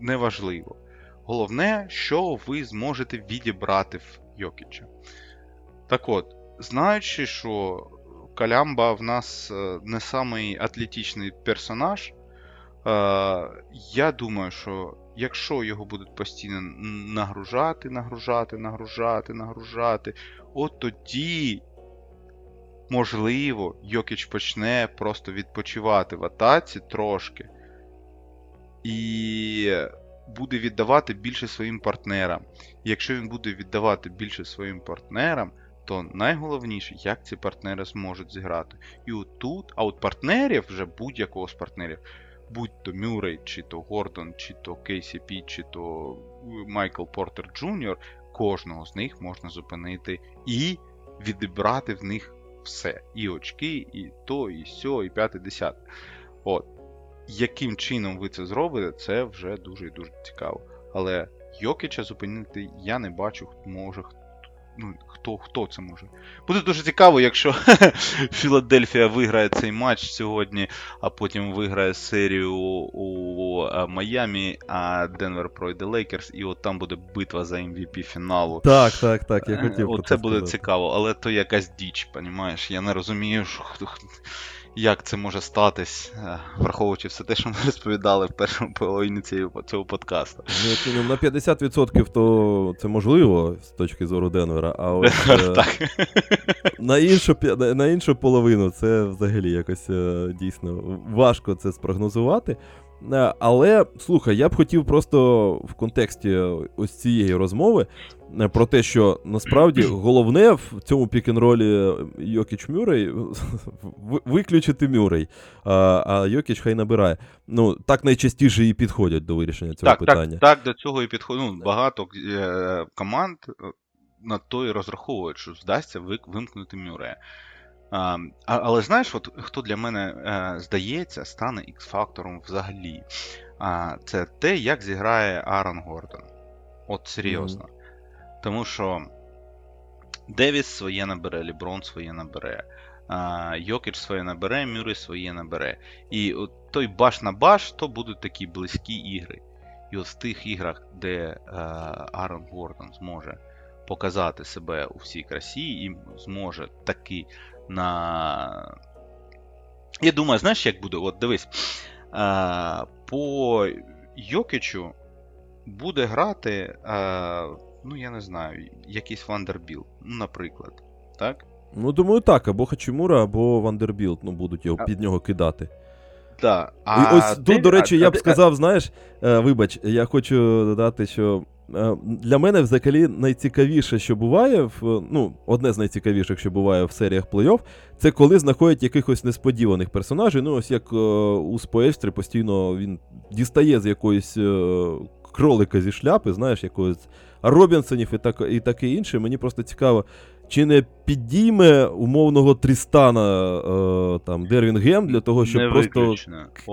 неважливо. Головне, що ви зможете відібрати в Йокіча. Так от, знаючи, що Калямба в нас е, не самий атлетичний персонаж, е, я думаю, що якщо його будуть постійно нагружати, нагружати, нагружати, нагружати, от тоді, можливо, Йокіч почне просто відпочивати в атаці трошки. І буде віддавати більше своїм партнерам. Якщо він буде віддавати більше своїм партнерам, то найголовніше, як ці партнери зможуть зіграти. І отут, а от партнерів, вже будь-якого з партнерів, будь то Мюррей, чи то Гордон, чи то KCP, чи то Майкл Портер Джуніор, кожного з них можна зупинити і відібрати в них все. І очки, і то, і сьо, і п'яте, десяте. От. Яким чином ви це зробите, це вже дуже і дуже цікаво. Але Йокіча зупинити я не бачу, може ну, хто хто це може. Буде дуже цікаво, якщо Філадельфія виграє цей матч сьогодні, а потім виграє серію у Майамі, а Денвер пройде Лейкерс, і от там буде битва за MVP фіналу. Так, так, так. я хотів. Оце це буде цікаво, але то якась діч, понімаєш? Я не розумію, що як це може статись, е, враховуючи все те, що ми розповідали в першому половині цього подкасту. Ну, на 50% то це можливо з точки зору Денвера, а от е, на іншу на іншу половину це взагалі якось е, дійсно важко це спрогнозувати. Е, але слухай, я б хотів просто в контексті ось цієї розмови е, про те, що насправді головне в цьому пік-н-ролі Йокіч Мюррей виключити Мюррей, а а Йокіч хай набирає. Ну, так найчастіше і підходять до вирішення цього так, питання. Так, так, до цього і підходять. Ну, Багато е- команд на то і розраховують, що вдасться вимкнути Мюррея. А, Але знаєш, от хто для мене е, здається, стане X-фактором взагалі. А, Це те, як зіграє Аарон Гордон. От серйозно. Mm-hmm. Тому що Девіс своє набере, Ліброн своє набере, а, Йокіч своє набере, Мюррей своє набере. І от той баш на баш, то будуть такі близькі ігри. І от в тих іграх, де е, Аарон Гордон зможе показати себе у всій красі і зможе таки на. Я думаю, знаєш, як буде? От дивись. А, По Йокічу буде грати, а, ну, я не знаю, якийсь Вандербілт, ну, наприклад. Так? Ну, думаю, так, або Хачимура, або Вандербілт, ну, будуть його, під нього кидати. Да. А Ось тут, до речі, я б сказав, знаєш, е, вибач, я хочу додати, що Е, для мене взагалі найцікавіше, що буває, в, ну, одне з найцікавіших, що буває в серіях плей-офф, це коли знаходять якихось несподіваних персонажів. Ну, ось як е, у Споельстрі постійно він дістає з якоїсь е, кролика зі шляпи, знаєш, якогось Робінсонів і так, і таке інше. Мені просто цікаво, чи не підійме умовного Трістана е, там Дервінгем для того, щоб не просто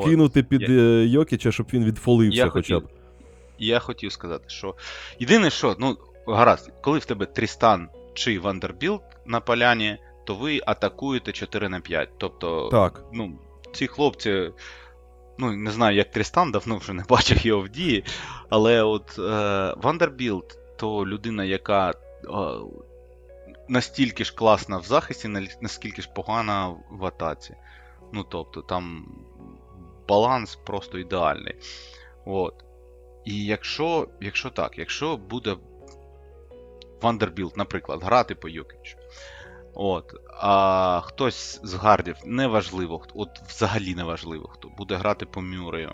кинути під я... Йокіча, щоб він відфолився я хоча б. Хотів... Я хотів сказати, що єдине, що, ну, гаразд, коли в тебе Трістан чи Вандербілт на поляні, то ви атакуєте 4 на 5. Тобто, так. ну, ці хлопці. Ну, не знаю, як Трістан, давно вже не бачив його в дії. Але от е, Вандербілт то людина, яка е, настільки ж класна в захисті, наскільки ж погана в атаці. Ну, тобто, там баланс просто ідеальний. От. І якщо якщо так, якщо буде Вандербілт, наприклад, грати по Йокічу, от, а хтось з гардів, неважливо, от взагалі неважливо хто, буде грати по Мюррею,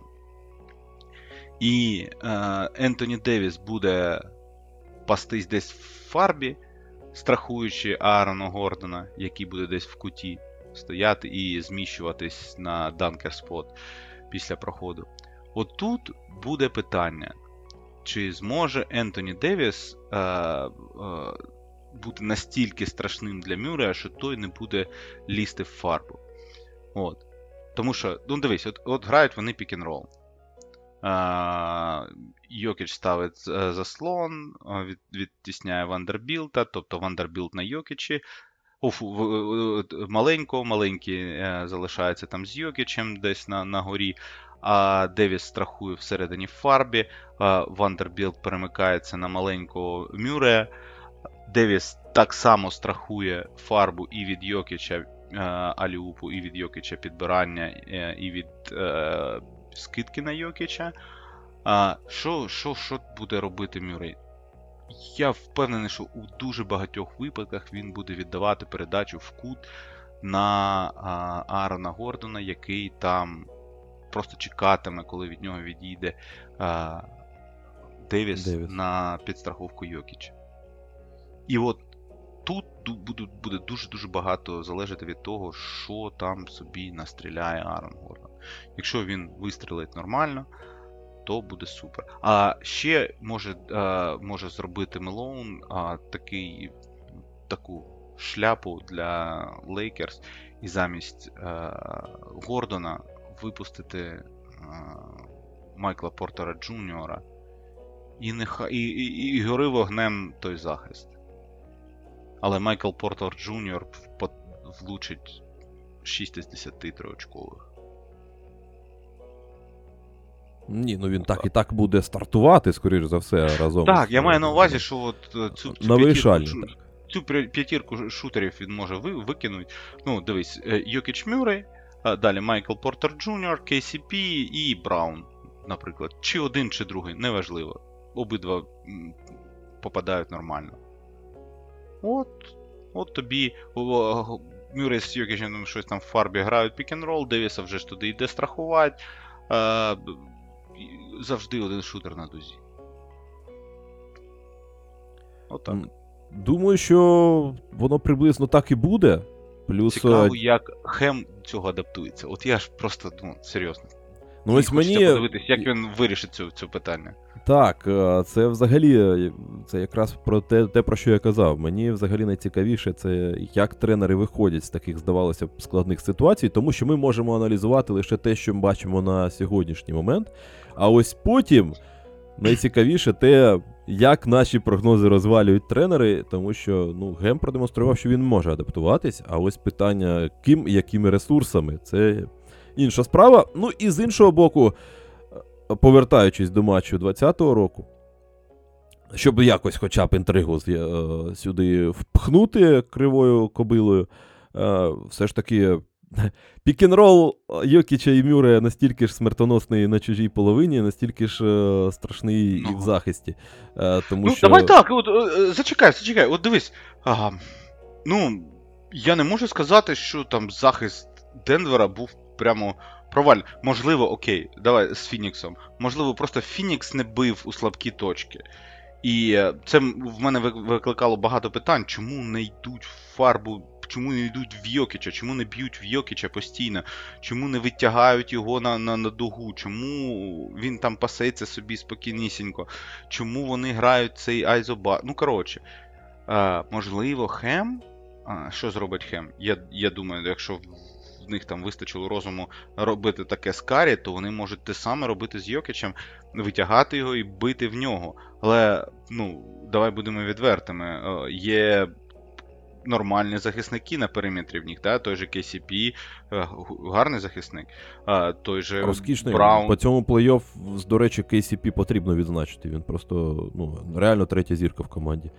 і е, Ентоні Девіс буде пастись десь в фарбі, страхуючи Аарона Гордона, який буде десь в куті стояти і зміщуватись на dunker spot після проходу. Отут буде питання, чи зможе Ентоні Девіс е, е, бути настільки страшним для Мюрея, що той не буде лізти в фарбу. От. Тому що, ну дивись, от от грають вони пік-н-рол. Йокіч ставить е, заслон, е, від, відтісняє Вандербілта, тобто Вандербілт на Йокічі. Маленько, маленький е, залишається там з Йокічем десь на, на горі. А Девіс страхує всередині фарбі. Вандербілт перемикається на маленького Мюре. Девіс так само страхує фарбу і від Йокіча Аліупу, і від Йокіча підбирання, і від е, скидки на Йокіча. А, що, що, що буде робити Мюррей? Я впевнений, що у дуже багатьох випадках він буде віддавати передачу в кут на а, Аарона Гордона, який там просто чекатиме, коли від нього відійде а, Девіс, Девіс. на підстраховку Йокіча. І от тут буде, буде дуже-дуже багато залежати від того, що там собі настріляє Аарон Гордон. Якщо він вистрілить нормально, то буде супер. А ще може, е, може зробити Мелоун такий, таку шляпу для Лейкерс і замість е, Гордона випустити е, Майкла Портера Джуніора і, і, і, і гори вогнем той захист. Але Майкл Портер Джуніор влучить 6 із 10 триочкових. Ні, ну він так і так буде стартувати, скоріш за все, разом. Так, з, я маю на увазі, що от е, цю, цю п'ятірку шу- цю п'ятірку шутерів він може ви, викинути. Ну, дивись, е, Йокіч Мюррей, далі Майкл Портер Джуніор, KCP і Браун, наприклад. Чи один, чи другий, неважливо. Обидва попадають нормально. От, от тобі Мюррей з Йокічем щось там в фарбі грають pick-n-roll, Девіса вже ж туди йде страхувати. Завжди один шутер на дузі. Отак. Думаю, що воно приблизно так і буде. Плюс. е, Цікаво, як Хем цього адаптується. От я ж просто, ну, серйозно. Ну, ось мені. подивитись, як він вирішить цю, цю питання. Так, е, це взагалі це якраз про те, те, про що я казав. Мені взагалі найцікавіше це як тренери виходять з таких, здавалося б, складних ситуацій, тому що ми можемо аналізувати лише те, що ми бачимо на сьогоднішній момент. А ось потім найцікавіше те, як наші прогнози розвалюють тренери, тому що ну, Гем продемонстрував, що він може адаптуватись, а ось питання, ким і якими ресурсами, це інша справа. Ну і з іншого боку, е, повертаючись до матчу 20-го року, щоб якось хоча б інтригу е, сюди впхнути кривою кобилою, е, все ж таки. Пікінрол Йокіча і Мюре настільки ж смертоносний на чужій половині, настільки ж е, страшний і в Ну. захисті. Е, тому ну, що... давай так, от, зачекай, зачекай, от дивись. Ага. Ну, я не можу сказати, що там захист Денвера був прямо провальний. Можливо, окей, давай з Фініксом. Можливо, просто Фінікс не бив у слабкі точки. І е, це в мене викликало багато питань, чому не йдуть в фарбу, чому не йдуть в Йокіча, чому не б'ють в Йокіча постійно, чому не витягають його на, на, на дугу, чому він там пасеться собі спокійнісінько, чому вони грають цей айзоба. Ну, коротше, е, можливо, Хем. А, що зробить Хем? Я, я думаю, якщо в них там вистачило розуму робити таке з Карі, то вони можуть те саме робити з Йокічем, витягати його і бити в нього. Але, ну, давай будемо відвертими. е, Є нормальні захисники на периметрі в них, да? той же KCP, е, гарний захисник. Той же Розкішний. Браун. По цьому плей-офф, до речі, KCP потрібно відзначити. Він просто ну, реально третя зірка в команді.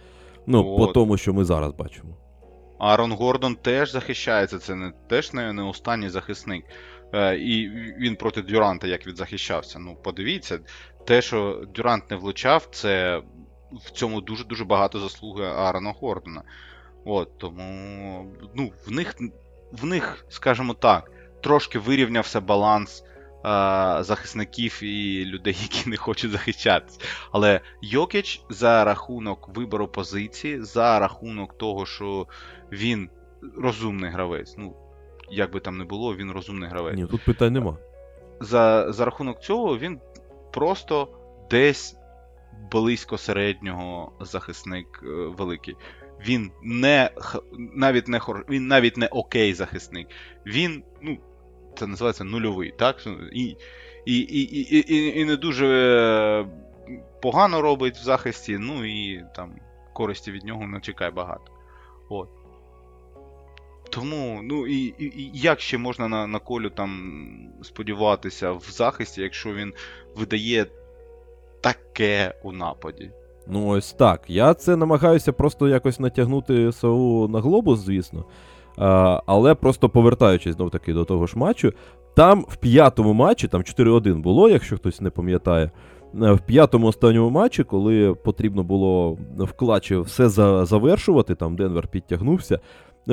Ну, по тому, що ми зараз бачимо. Аарон Гордон теж захищається, це не теж не, не останній захисник. Е, і він проти Дюранта як відзахищався. Ну, подивіться, те, що Дюрант не влучав, це в цьому дуже-дуже багато заслуги Аарона Гордона. От, тому ну, в них, в них, скажімо так, трошки вирівнявся баланс е, захисників і людей, які не хочуть захищатися. Але Йокіч за рахунок вибору позиції, за рахунок того, що він розумний гравець. Ну, як би там не було, він розумний гравець. Ні, тут питань нема. За, за рахунок цього він просто десь близько середнього захисник е, великий. Він не х- навіть не хор... він навіть не окей захисник. Він, ну, це називається нульовий, так? І, і, і, і, і, і не дуже погано робить в захисті, ну і там користі від нього не чекай багато. От. Тому, ну і, і, як ще можна на на колю там сподіватися в захисті, якщо він видає таке у нападі? Ну, ось так. Я це намагаюся просто якось натягнути САУ на глобус, звісно. А, Але просто повертаючись знов таки до того ж матчу, там в п'ятому матчі, там 4-1 було, якщо хтось не пам'ятає. Е, в п'ятому останньому матчі, коли потрібно було в клатчі все завершувати, там Денвер підтягнувся.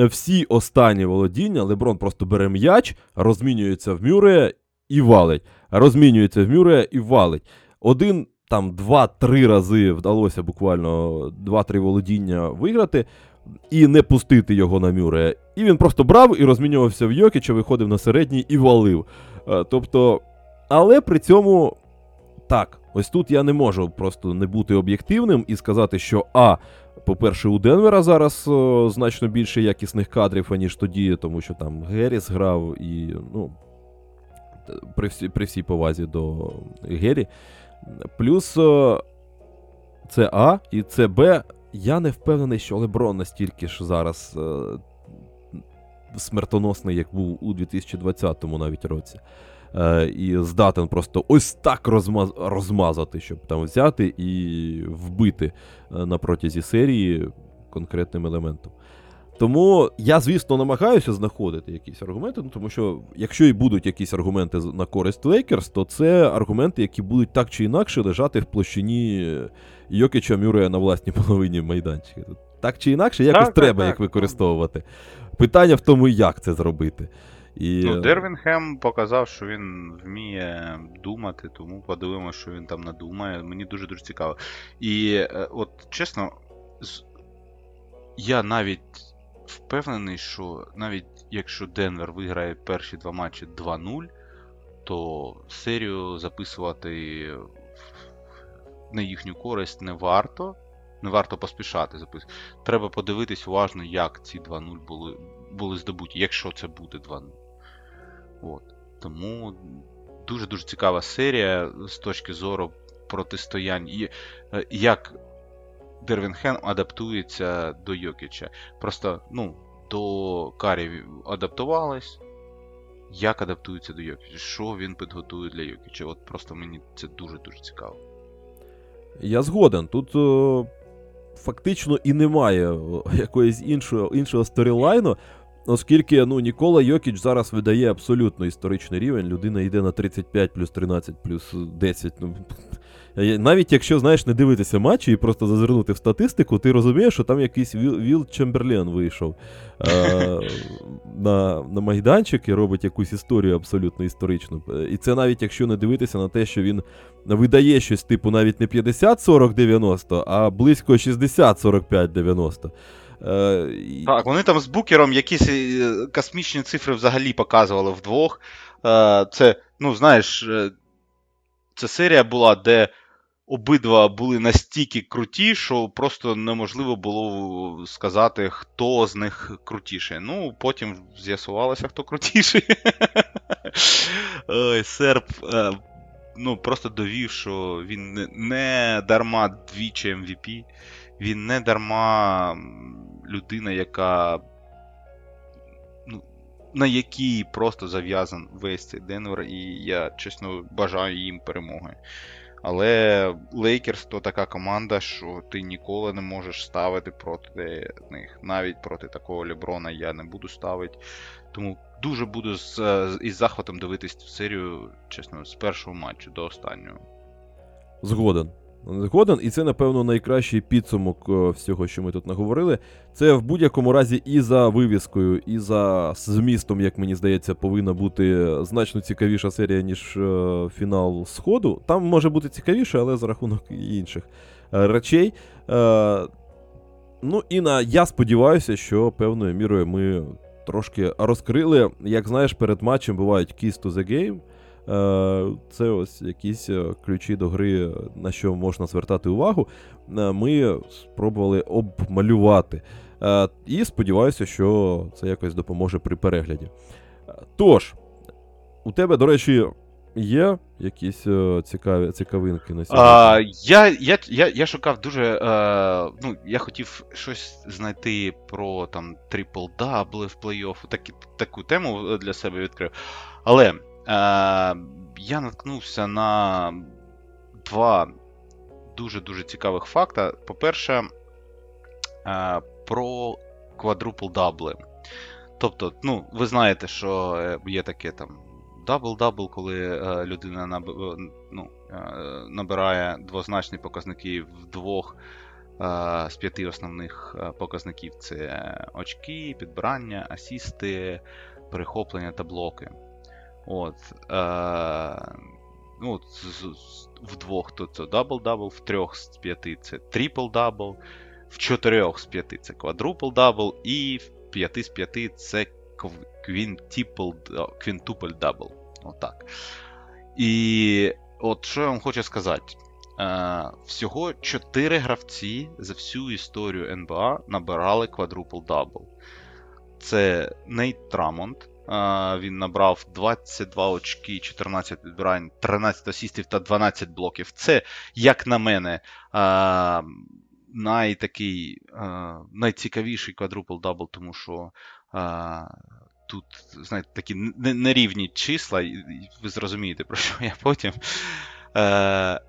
Всі останні володіння, Леброн просто бере м'яч, розмінюється в Мюре і валить. Розмінюється в Мюре і валить. Один там два-три рази вдалося буквально два-три володіння виграти і не пустити його на Мюре. І він просто брав і розмінювався в Йокіча, виходив на середній і валив. Е, тобто, але при цьому так, ось тут я не можу просто не бути об'єктивним і сказати, що А. По-перше, у Денвера зараз о, значно більше якісних кадрів, аніж тоді, тому що там Герріс грав і, ну, при всій, при всій повазі до Геррі. Плюс о, це А і це Б. Я не впевнений, що Леброн настільки ж зараз о, смертоносний, як був у 2020 навіть році. Е, і здатен просто ось так розмаз... розмазати, щоб там взяти і вбити е, на протязі серії конкретним елементом. Тому я, звісно, намагаюся знаходити якісь аргументи, ну, тому що якщо і будуть якісь аргументи на користь Лейкерс, то це аргументи, які будуть так чи інакше лежати в площині Йокича Мюрея на власній половині майданчика. Так чи інакше, якось так, треба так, їх так. використовувати. Питання в тому, як це зробити. І... Ну, Дервінгем показав, що він вміє думати, тому подивимося, що він там надумає. Мені дуже-дуже цікаво. І е, от чесно, я навіть впевнений, що навіть якщо Денвер виграє перші два матчі 2-0, то серію записувати на їхню користь не варто. Не варто поспішати записувати. Треба подивитись уважно, як ці 2-0 були, були здобуті, якщо це буде 2-0. От. Тому дуже-дуже цікава серія з точки зору протистоянь. І е, як Дервінхен адаптується до Йокіча. Просто, ну, до Карі адаптувались. Як адаптується до Йокіча? Що він підготує для Йокіча? От просто мені це дуже-дуже цікаво. Я згоден. Тут о, фактично і немає якоїсь іншого, іншого сторілайну, оскільки ну, Нікола Йокіч зараз видає абсолютно історичний рівень. Людина йде на 35 плюс 13 плюс 10. Ну, навіть якщо знаєш не дивитися матчі і просто зазирнути в статистику, ти розумієш, що там якийсь Віл, Віл Чемберлен вийшов е, на, на майданчик і робить якусь історію абсолютно історичну. І це навіть якщо не дивитися на те, що він видає щось типу навіть не 50-40-90, а близько 60-45-90. Е, Так, вони там з букером якісь е, космічні цифри взагалі показували вдвох. Е, Це, ну, знаєш, це серія була, де обидва були настільки круті, що просто неможливо було сказати, хто з них крутіший. Ну, потім з'ясувалося, хто крутіший. Серп. Ну, просто довів, що він не, дарма двічі MVP, він не дарма людина, яка. Ну, на якій просто зав'язан весь цей Денвер, і я чесно бажаю їм перемоги. Але Лейкерс то така команда, що ти ніколи не можеш ставити проти них. Навіть проти такого Леброна я не буду ставити. Тому дуже буду з, із захватом дивитись цю серію, чесно, з першого матчу до останнього. Згоден. Згоден, і це, напевно, найкращий підсумок е, всього, що ми тут наговорили. Це в будь-якому разі і за вивіскою, і за змістом, як мені здається, повинна бути значно цікавіша серія, ніж е, фінал Сходу. Там може бути цікавіше, але за рахунок інших е, речей. Ну і на я сподіваюся, що певною мірою ми трошки розкрили. Як знаєш, перед матчем бувають keys to the game. Е, Це ось якісь е, ключі до гри, на що можна звертати увагу. Е, Ми спробували обмалювати. Е, І сподіваюся, що це якось допоможе при перегляді. Е, Тож, у тебе, до речі, Є якісь е, цікаві, цікавинки на сьогодні? А, я, я, я, я шукав дуже. Е, ну, я хотів щось знайти про там трипл дабли в плей-офф, такі, таку тему для себе відкрив. Але е, я наткнувся на два дуже-дуже цікавих факта. По-перше, е, про quadruple double -и. Тобто, ну, ви знаєте, що е, є таке там double-double, коли е, людина ну, набирає двозначні показники в двох з п'яти основних показників: це очки, підбирання, асісти, перехоплення та блоки. От, е, ну, от, в двох то це double-double, в трьох з п'яти це triple-double, в чотирьох з п'яти це quadruple-double, і в п'яти з п'яти це quintuple double. Отак. І от що я вам хочу сказати. Е, всього 4 гравці за всю історію НБА набирали quadruple double. Це Нейт Термонд. Е, він набрав 22 очки, 14 підбирань, 13 асістів та 12 блоків. Це, як на мене, е, найтакий, е, найцікавіший quadruple double, тому що е, тут, знаєте, такі нерівні числа, і- ви зрозумієте, про що я потім. Е,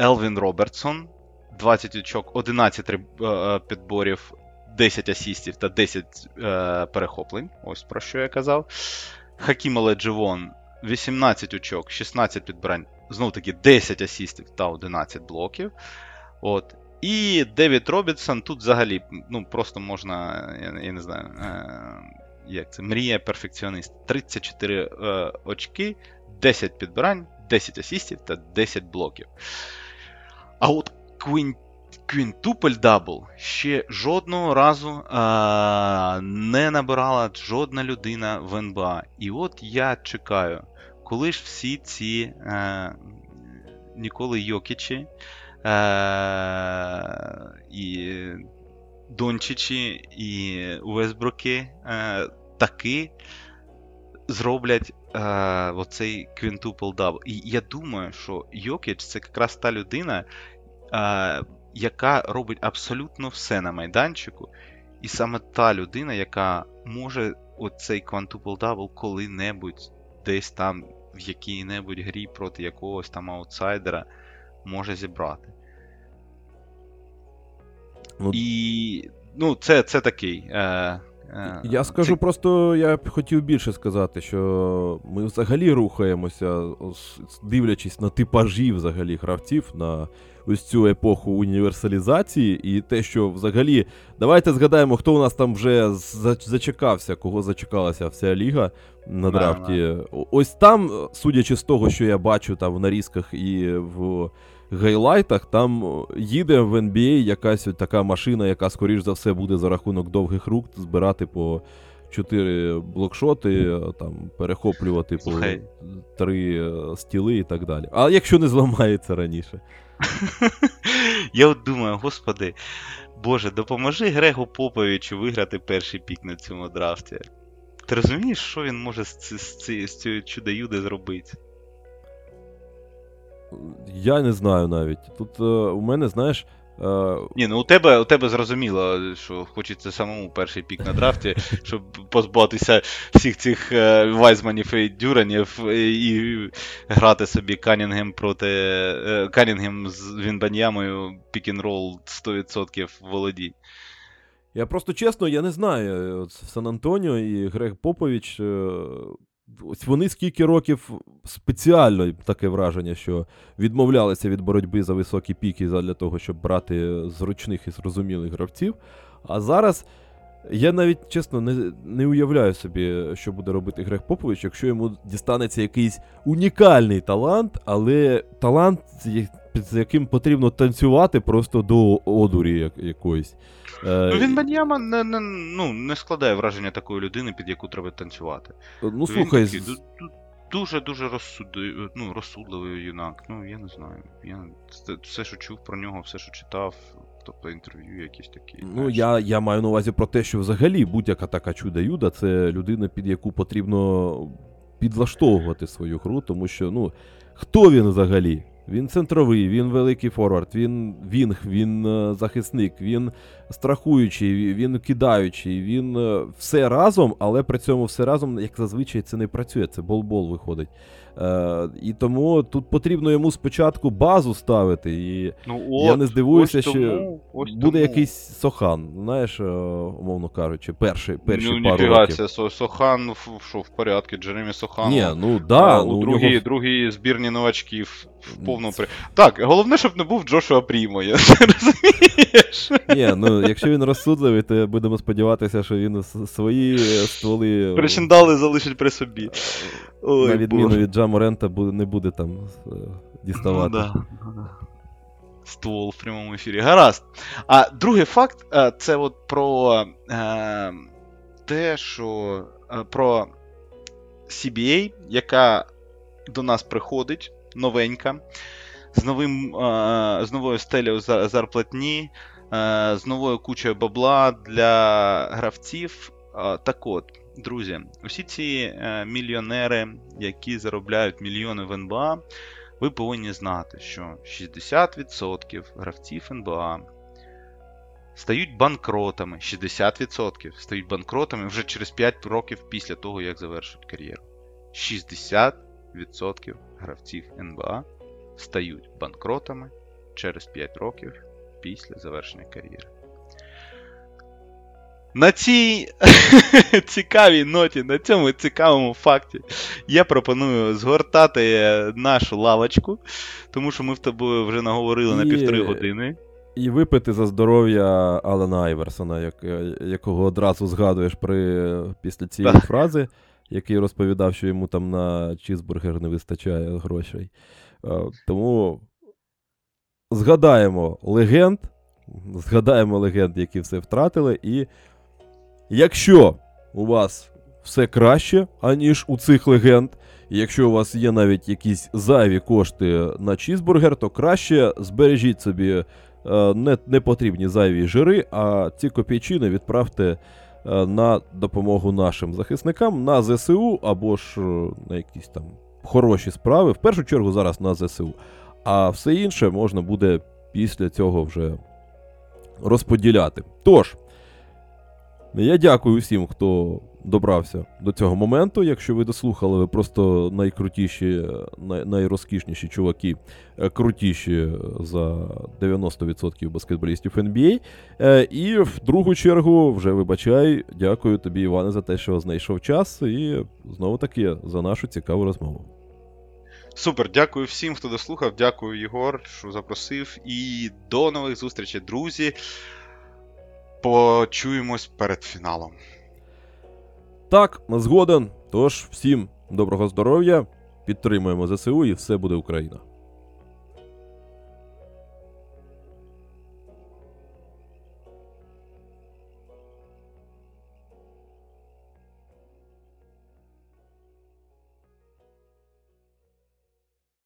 Елвін Робертсон, 20 очок, 11 е, підборів, 10 асістів та 10 е, перехоплень. Ось про що я казав. Хакім Оладжувон, 18 очок, 16 підбирань, знов таки 10 асістів та 11 блоків. От. І Девід Робінсон тут взагалі, ну, просто можна, я, я не знаю, е, як це, мрія перфекціоніст. 34 е, очки, 10 підбирань, 10 асістів та 10 блоків. А от Queen, Double ще жодного разу е, не набирала жодна людина в НБА. І от я чекаю, коли ж всі ці е, Ніколи Йокічі е, і Дончичі, і Уесброки таки зроблять оцей quintuple double. І я думаю, що Йокіч це якраз та людина, яка робить абсолютно все на майданчику, і саме та людина, яка може оцей quadruple double коли-небудь десь там в якій-небудь грі проти якогось там аутсайдера може зібрати. Ну, І ну, це, це такий. Е, Я скажу це- просто, я б хотів більше сказати, що ми взагалі рухаємося, дивлячись на типажі взагалі гравців, на ось цю епоху універсалізації, і те, що взагалі. Давайте згадаємо, хто у нас там вже зачекався, кого зачекалася вся ліга на драфті. О- Ось там, судячи з того, що я бачу там в нарізках і в гейлайтах, там їде в NBA якась от така машина, яка, скоріш за все, буде за рахунок довгих рук збирати по 4 блокшоти, е, там, перехоплювати Слухай. по 3 стіли і так далі. А якщо не зламається раніше. Я от думаю, господи, Боже, допоможи Грегу Поповичу виграти перший пік на цьому драфті. Ти розумієш, що він може з, з, ці- з цією чудо-юди зробити? Я не знаю навіть. Тут е, у мене, знаєш. Е, Ні, ну у тебе, у тебе зрозуміло, що хочеться самому перший пік на драфті, щоб позбутися всіх цих е, Вайзманів і Дюранів і, грати собі Канінгем проти е, Канінгем з Вінбаньямою пік-н-рол 100% володінь. Я просто чесно, я не знаю. От Сан Антоніо і Грег Попович. Ось вони скільки років спеціально таке враження, що відмовлялися від боротьби за високі піки для того, щоб брати зручних і зрозумілих гравців. А зараз я навіть чесно не, не уявляю собі, що буде робити Грег Попович, якщо йому дістанеться якийсь унікальний талант, але талант, з з яким потрібно танцювати просто до одурі як- якоїсь. Е, Ну, Вінбаньяма не, не, ну, не складає враження такої людини, під яку треба танцювати. Ну, слухай, з- ду- ду- дуже-дуже розсуди, ну, розсудливий юнак. Ну, я не знаю. Я це- все, що чув про нього, все, що читав, тобто інтерв'ю якісь такі. ну знаєш. я, я маю на увазі про те, що взагалі будь-яка така чудо-юда це людина, під яку потрібно підлаштовувати свою гру, тому що, ну, хто він взагалі? Він центровий, він великий форвард, він вінг, він е, захисник, він страхуючий, він кидаючий, він е, все разом, але при цьому все разом, як зазвичай, це не працює, це бол-бол виходить. Е, і тому тут потрібно йому спочатку базу ставити. І Ну, я не здивуюся, що тому, буде тому. якийсь Сохан, знаєш, е, умовно кажучи, перші, перші ну, пару років. Со- Сохан, що в порядку, Джеремі Сохан. Ні, ну да, ну, у у другій, нього... другій збірні новачків в повному при... Так, головне, щоб не був Джошуа Прімо, я розумієш? Ні, ну якщо він розсудливий, то будемо сподіватися, що він свої стволи, е, Причиндали залишить при собі. Ой, на відміну Боже. від Джа Морента, не буде там е, діставати. Ну, да. Ствол в прямому ефірі. Гаразд. А другий факт е, це от про е, те, що про CBA, яка до нас приходить новенька, з новим е, з новою стелею зарплатні, е, з новою кучою бабла для гравців. Е, Так от, друзі, усі ці мільйонери, які заробляють мільйони в НБА, ви повинні знати, що 60% гравців НБА стають банкротами. 60% стають банкротами вже через 5 років після того, як завершують кар'єру. 60% гравців НБА стають банкротами через 5 років після завершення кар'єри. На цій цікавій ноті, на цьому цікавому факті, я пропоную згортати нашу лавочку, тому що ми в тобою вже наговорили на півтори години. І випити за здоров'я Алана Айверсона, як, якого одразу згадуєш при, після цієї Так. фрази, який розповідав, що йому там на чізбургер не вистачає грошей. Е, Тому згадаємо легенд, згадаємо легенд, які все втратили. І якщо у вас все краще, аніж у цих легенд, і якщо у вас є навіть якісь зайві кошти на чізбургер, то краще збережіть собі е, не, не потрібні зайві жири, а ці копійчини відправте на допомогу нашим захисникам на ЗСУ або ж е, на якісь там хороші справи. В першу чергу зараз на ЗСУ. А все інше можна буде після цього вже розподіляти. Тож, я дякую всім, хто добрався до цього моменту. Якщо ви дослухали, ви просто найкрутіші, най- найрозкішніші чуваки, е, крутіші за 90% баскетболістів NBA. Е, І в другу чергу, вже вибачай, дякую тобі, Іване, за те, що знайшов час, і знову таки за нашу цікаву розмову. Супер, дякую всім, хто дослухав. Дякую, Єгор, що запросив. І до нових зустрічей, друзі. Почуємось перед фіналом. Так, згоден. Тож, всім доброго здоров'я, підтримуємо ЗСУ і все буде Україна.